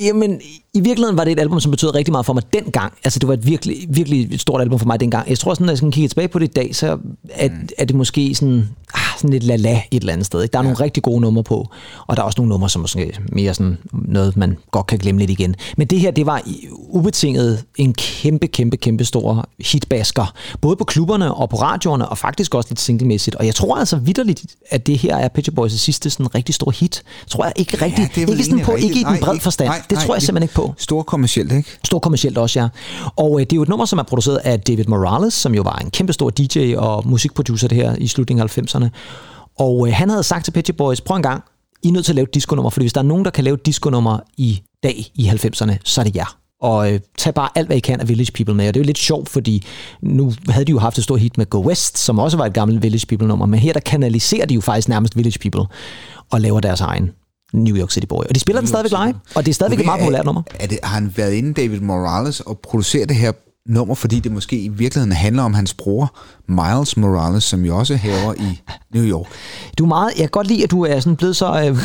Jamen, i virkeligheden var det et album, som betød rigtig meget for mig dengang. Altså, det var et virkelig, virkelig et stort album for mig dengang. Jeg tror sådan, når jeg skal kigge tilbage på det i dag, så er, mm. er det måske sådan, ah, sådan lidt la-la et eller andet sted. Ikke? Der er ja. nogle rigtig gode numre på, og der er også nogle numre, som måske mere sådan noget, man godt kan glemme lidt igen. Men det her, det var ubetinget en kæmpe, kæmpe, kæmpe stor hitbasker. Både på klubberne og på radioerne, og faktisk også lidt singlemæssigt. Og jeg tror altså vidderligt, at det her er Pet Boys' sidste sådan rigtig store hit. Tror jeg ikke rigtigt. det vel ikke sådan på, ikke i den bred forstand. nej, det nej, tror jeg det- simpelthen ikke på. Stor kommercielt, ikke? Stor kommercielt også, ja. Og øh, det er jo et nummer, som er produceret af David Morales, som jo var en kæmpe stor DJ og musikproducer det her i slutningen af 90'erne. Og øh, han havde sagt til Pet Shop Boys, prøv en gang, I er nødt til at lave et disco-nummer, fordi hvis der er nogen, der kan lave et disco-nummer i dag i 90'erne, så er det jer. Og øh, tag bare alt, hvad I kan af Village People med. Og det er jo lidt sjovt, fordi nu havde de jo haft et stort hit med Go West, som også var et gammelt Village People-nummer. Men her der kanaliserer de jo faktisk nærmest Village People og laver deres egen New York City Boy. Og de spiller den stadigvæk live, og det er stadigvæk et meget populært nummer. Er det, har han været inde, David Morales, og produceret det her nummer, fordi det måske i virkeligheden handler om hans bror, Miles Morales, som jo også haver i New York. Du er meget, jeg kan godt lide, at du er sådan blevet så øh,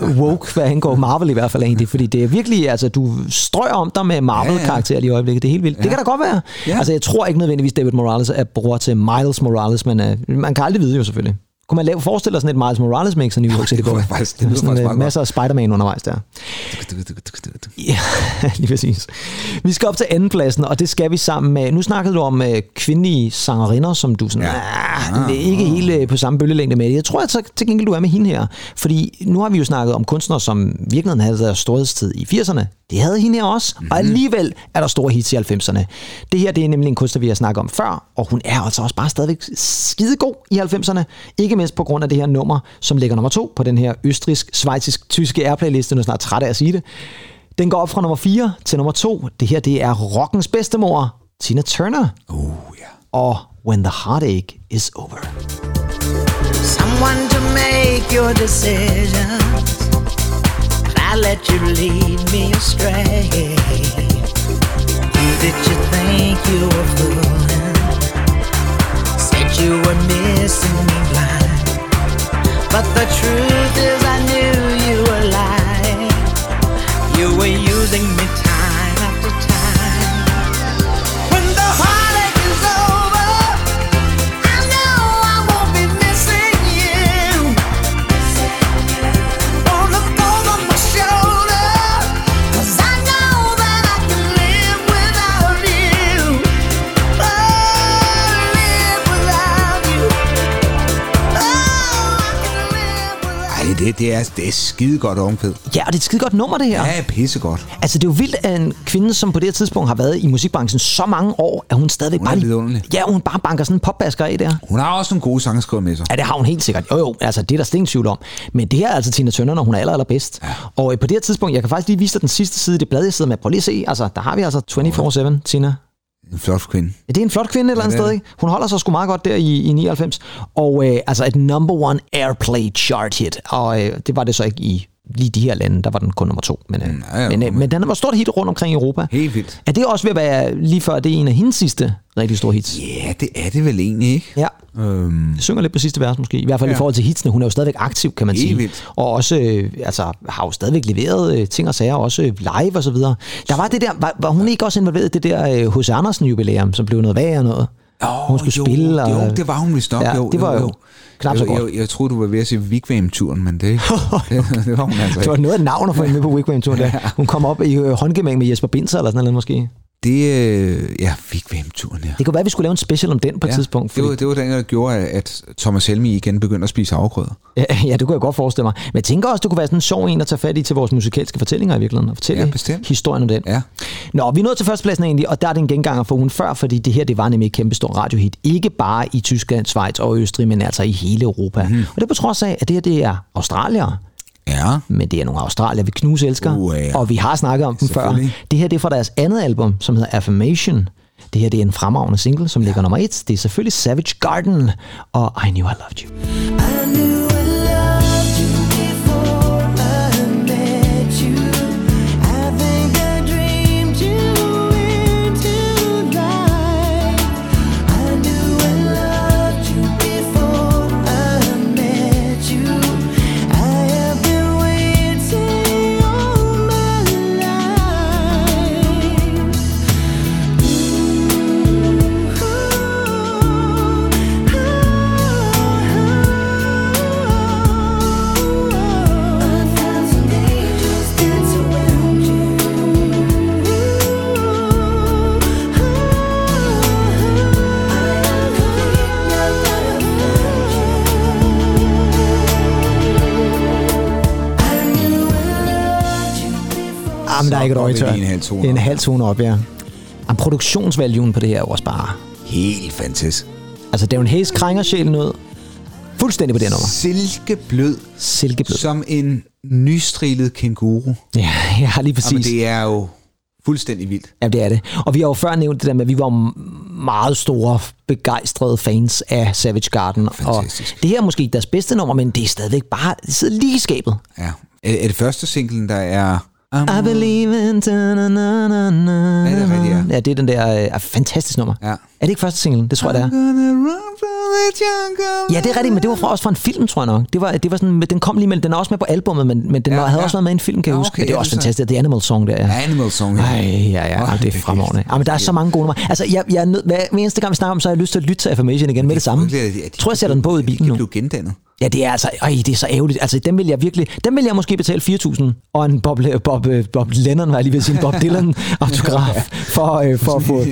øh, woke, hvad angår Marvel i hvert fald egentlig, fordi det er virkelig, altså du strøger om dig med Marvel-karakterer lige i øjeblikket, det er helt vildt. Ja. Det kan da godt være. Ja. Altså jeg tror ikke nødvendigvis, David Morales er bror til Miles Morales, men øh, man kan aldrig vide jo selvfølgelig. Kunne man lave, forestille dig sådan et Miles Morales mix af New York City [laughs] det Boy? jeg faktisk- det lyder sådan, faktisk øh, masser af Spider-Man undervejs der. Ja, [laughs] lige præcis. Vi skal op til andenpladsen, og det skal vi sammen med... Nu snakkede du om øh, kvindelige sangerinder, som du sådan... Ja. Ah, ikke helt øh, på samme bølgelængde med. Jeg tror at så til gengæld, du er med hende her. Fordi nu har vi jo snakket om kunstnere, som virkelig havde deres storhedstid i 80'erne. Det havde hende her også. Og alligevel er der store hits i 90'erne. Det her det er nemlig en kunstner, vi har snakket om før, og hun er altså også bare stadigvæk skidegod i 90'erne. Ikke mindst på grund af det her nummer, som ligger nummer to på den her østrisk-svejtisk-tyske airplay-liste. Nu er jeg snart træt af at sige det. Den går op fra nummer 4 til nummer 2. Det her, det er rockens bedstemor, Tina Turner. Uh, ja. Og When the Heartache is Over. someone to make your decisions. I let you lead me astray. Who did you think you were fooling? Said you were missing me blind. But the truth is, I knew you were lying. You were using me time det, er, det er skide godt omkvæd. Ja, og det er et skide godt nummer, det her. Ja, pissegodt. Altså, det er jo vildt, at en kvinde, som på det her tidspunkt har været i musikbranchen så mange år, at hun stadigvæk Hun bare... vidunderlig. Ja, hun bare banker sådan en popbasker af der. Hun har også nogle gode sangskriver med sig. Ja, det har hun helt sikkert. Jo, jo, altså det er der ingen tvivl om. Men det her er altså Tina Turner, når hun er aller, allerbedst. Ja. Og øh, på det her tidspunkt, jeg kan faktisk lige vise dig den sidste side i det blad, jeg sidder med. Prøv lige at se, altså der har vi altså 24-7, Tina. En flot kvinde. Ja, det er en flot kvinde et eller andet Ja, sted, ikke? Hun holder sig sgu meget godt der i, i 99. Og øh, altså et number one airplay chart hit. Og øh, det var det så ikke i lige de her lande, der var den kun nummer to. Men, øh, ja, ja, men, øh, men- den var stort hit rundt omkring i Europa. Helt vildt. Er det også ved at være lige før, det er en af hendes sidste rigtig store hits? Ja, det er det vel egentlig, ikke? Ja. Øhm, Det synger lidt på sidste vers måske. I hvert fald ja. i forhold til hitsene. Hun er jo stadigvæk aktiv, kan man Helt sige. vildt. Og også øh, altså, har jo stadigvæk leveret øh, ting og sager, også øh, live og så videre. Der var det der, var, var hun ikke også involveret i det der øh, H.C. Andersen jubilæum, som blev noget værre og noget? Åh, hun skulle jo, spille. Og, Jo, det var hun vist nok. Ja, jo, det var jo knap så jeg, godt. Jeg, jeg troede, du var ved at sige Vigvam-turen, men det, [laughs] det, det var hun altså det var ikke. noget af navn at få med på Wigwam Tour. ja. Hun kom op i øh, håndgemæng med Jesper Binzer eller sådan noget måske. Det, øh, ja, Vigvam-turen, ja. Det kunne være, at vi skulle lave en special om den på et ja, tidspunkt. det, var, det var den, der gjorde, at Thomas Helmi igen begyndte at spise afgrøder. Ja, [laughs] ja, det kunne jeg godt forestille mig. Men jeg tænker også, det kunne være sådan en sjov en at tage fat i til vores musikalske fortællinger i virkeligheden. Og fortælle Ja, bestemt. historien om den. Ja. Nå, vi nået til førstepladsen egentlig, og der er det en genganger for ugen før, fordi det her det var nemlig et kæmpe stort radiohit. Ikke bare i Tyskland, Schweiz og Østrig, men altså i hele Europa. Mm. Og det er på trods af, at det her det er australier. Ja. Men det er nogle australier, vi knus elsker. Uh, ja. Og vi har snakket om dem før. Det her det er fra deres andet album, som hedder Affirmation. Det her det er en fremragende single, som ligger nummer et. Det er selvfølgelig Savage Garden og I Knew I Loved You. I knew der er ikke et øje tør. en halv tone en op. halv tone op, ja. Jamen, produktionsvaluen på det her er også bare... Helt fantastisk. Altså, Darren Hayes krænger sjælen ud. Fuldstændig på det nummer. Silkeblød, Silkeblød. som en nystrilet kænguru. Ja, [laughs] ja, lige præcis. Jamen, det er jo fuldstændig vildt. Ja, det er det. Og vi har jo før nævnt det der med, at vi var meget store, begejstrede fans af Savage Garden. Fantastisk. Og det her er måske ikke deres bedste nummer, men det er stadigvæk bare, det sidder lige i skabet. Ja. Er det første singlen, der er... Um, I believe in... Na, na, na, na, Ja, det er rigtigt, ja. Ja, det er den der øh, fantastisk nummer. Ja. Er det ikke første singlen? Det tror jeg, det er. Ja, det er rigtigt, men det var fra, også fra en film, tror jeg nok. Det var, det var sådan, den kom lige med, den er også med på albummet, men, men den Ja, havde ja. også været med i en film, kan jeg Ja, huske. okay, det er ja, også det er så- fantastisk. Det er Animal Song der, ja. Animal Song. ja. Ej, ja, ja, oh, det er det fremragende. Ja, men der er så mange gode numre. Altså, jeg, jeg er hver, eneste gang, vi snakker om, så har jeg lyst til at lytte til Affirmation igen med det samme. Jeg tror, jeg sætter den på ud i bilen nu. blev gendannet. Ja, det er altså, øj, det er så ærgerligt. Altså, dem vil jeg virkelig, dem vil jeg måske betale 4.000, og en Bob, Bob, øh, Bob Lennon, var jeg lige ved at sige, en Bob Dylan [laughs] autograf, for, øh, for at få,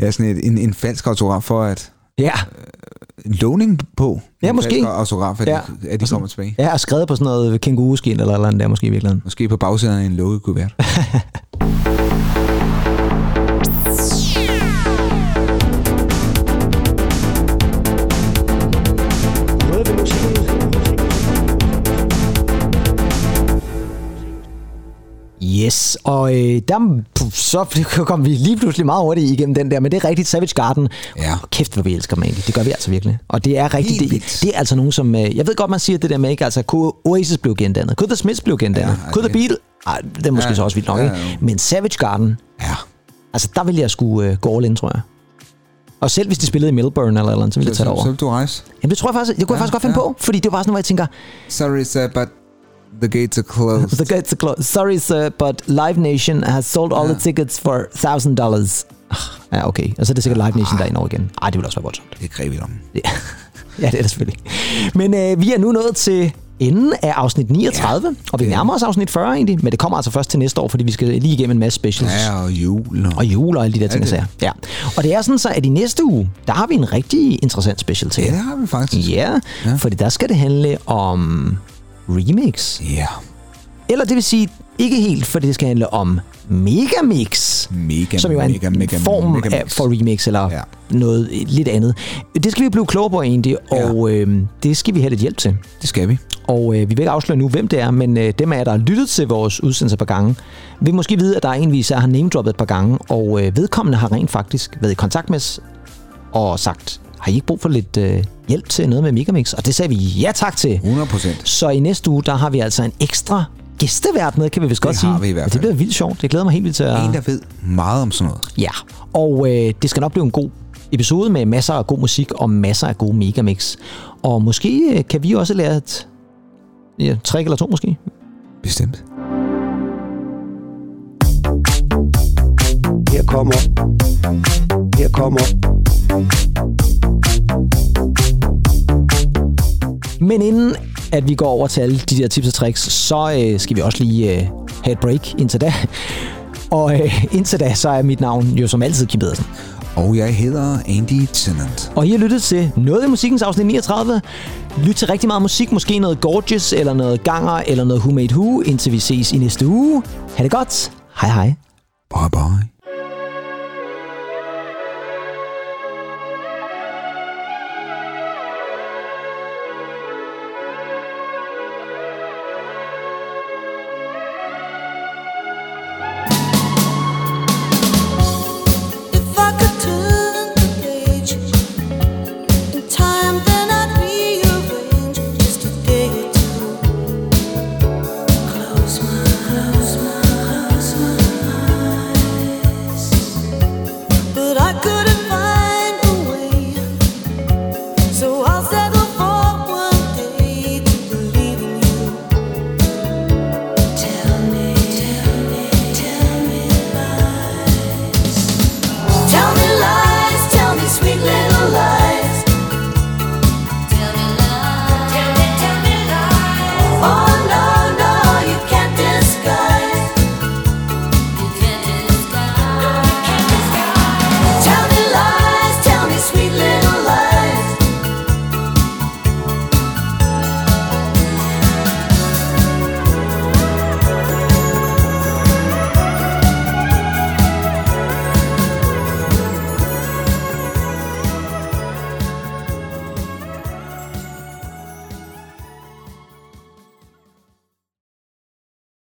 ja, sådan et, en, en falsk autograf for at ja, en lovning på. Ja, en måske. falsk autograf, at, Ja. de, at de kommer tilbage. ja, og skrevet på sådan noget kænguruskin eller eller andet der måske i virkeligheden. Måske på bagsiden af en lukket kuvert. [laughs] Yes, og øh, der, så [laughs] kom vi lige pludselig meget hurtigt igennem den der, men det er rigtigt, Savage Garden. Ja. Kæft, hvor vi elsker dem egentlig. Det gør vi altså virkelig. Og det er rigtigt, det, det er altså nogen, som... Øh, jeg ved godt, man siger det der med, ikke? Altså, kunne Oasis blev gendannet? Kunne The Smiths blev gendannet? Ja, Ja, kunne The Beatles? Ej, det er måske Ja, så også vildt nok, ja, jo. Men Savage Garden, Ja. altså der vil jeg skulle øh, gå all in, tror jeg. Og selv hvis de spillede i Melbourne eller eller andet, så ville jeg Så, tage det så, så over. vil du rejse. Jamen det tror jeg faktisk, det kunne jeg Ja, faktisk godt finde ja. på, fordi det var bare sådan, hvor jeg tænker, Sorry, sir, but the gates are closed. [laughs] The gates are closed. Sorry, sir, but Live Nation has sold all Ja. the tickets for thousand dollars. Ja, okay. Og så er det sikkert Live Nation, der er inde over igen. Ej, det vil også være voldsomt. Det greb vi om. Ja, [laughs] ja det er det selvfølgelig. Men øh, vi er nu nået til enden af afsnit 39, ja, og vi er nærmer os afsnit 40 egentlig, men det kommer altså først til næste år, fordi vi skal lige igennem en masse specials. Ja, og jul. Og... Og jul og alle de der ting, det. der sager. Ja. Og det er sådan så, at i næste uge, der har vi en rigtig interessant special til Ja, det har vi faktisk. Ja, Ja. fordi der skal det handle om remix. Ja, Eller det vil sige, ikke helt, for det skal handle om Megamix. mega, som jo er en mega, mega, form mega af, for remix, eller ja. Ja. noget lidt andet. Det skal vi blive klogere på egentlig, og øh, det skal vi have lidt hjælp til. Det skal vi. Og øh, vi vil ikke afsløre nu, hvem det er, men øh, dem af jer, der har lyttet til vores udsendelse et par gange, vil måske vide, at der er en, vi især har name-droppet et par gange, og øh, vedkommende har rent faktisk været i kontakt med os og sagt, har I ikke brug for lidt øh, hjælp til noget med Megamix? Og det sagde vi ja tak til. 100 procent. Så i næste uge, der har vi altså en ekstra gæstevært med, kan vi vist godt sige. har vi i hvert Og Det fald. bliver vildt sjovt. Det glæder mig helt vildt til at... En, der ved meget om sådan noget. Ja, og øh, det skal nok blive en god episode med masser af god musik og masser af gode megamix. Og måske øh, kan vi også lære et ja, trick eller to måske. Bestemt. Her kommer... Her kommer... Men inden at vi går over til alle de der tips og tricks, så øh, skal vi også lige øh, have et break indtil da. [laughs] Og øh, indtil da, så er mit navn jo som altid Kim Pedersen. Og jeg hedder Andy Tennant. Og I har lyttet til noget af musikkens afsnit 39. Lyt til rigtig meget musik, måske noget Gorgeous, eller noget Ganger, eller noget Who Made Who, indtil vi ses i næste uge. Ha' det godt. Hej hej. Bye bye.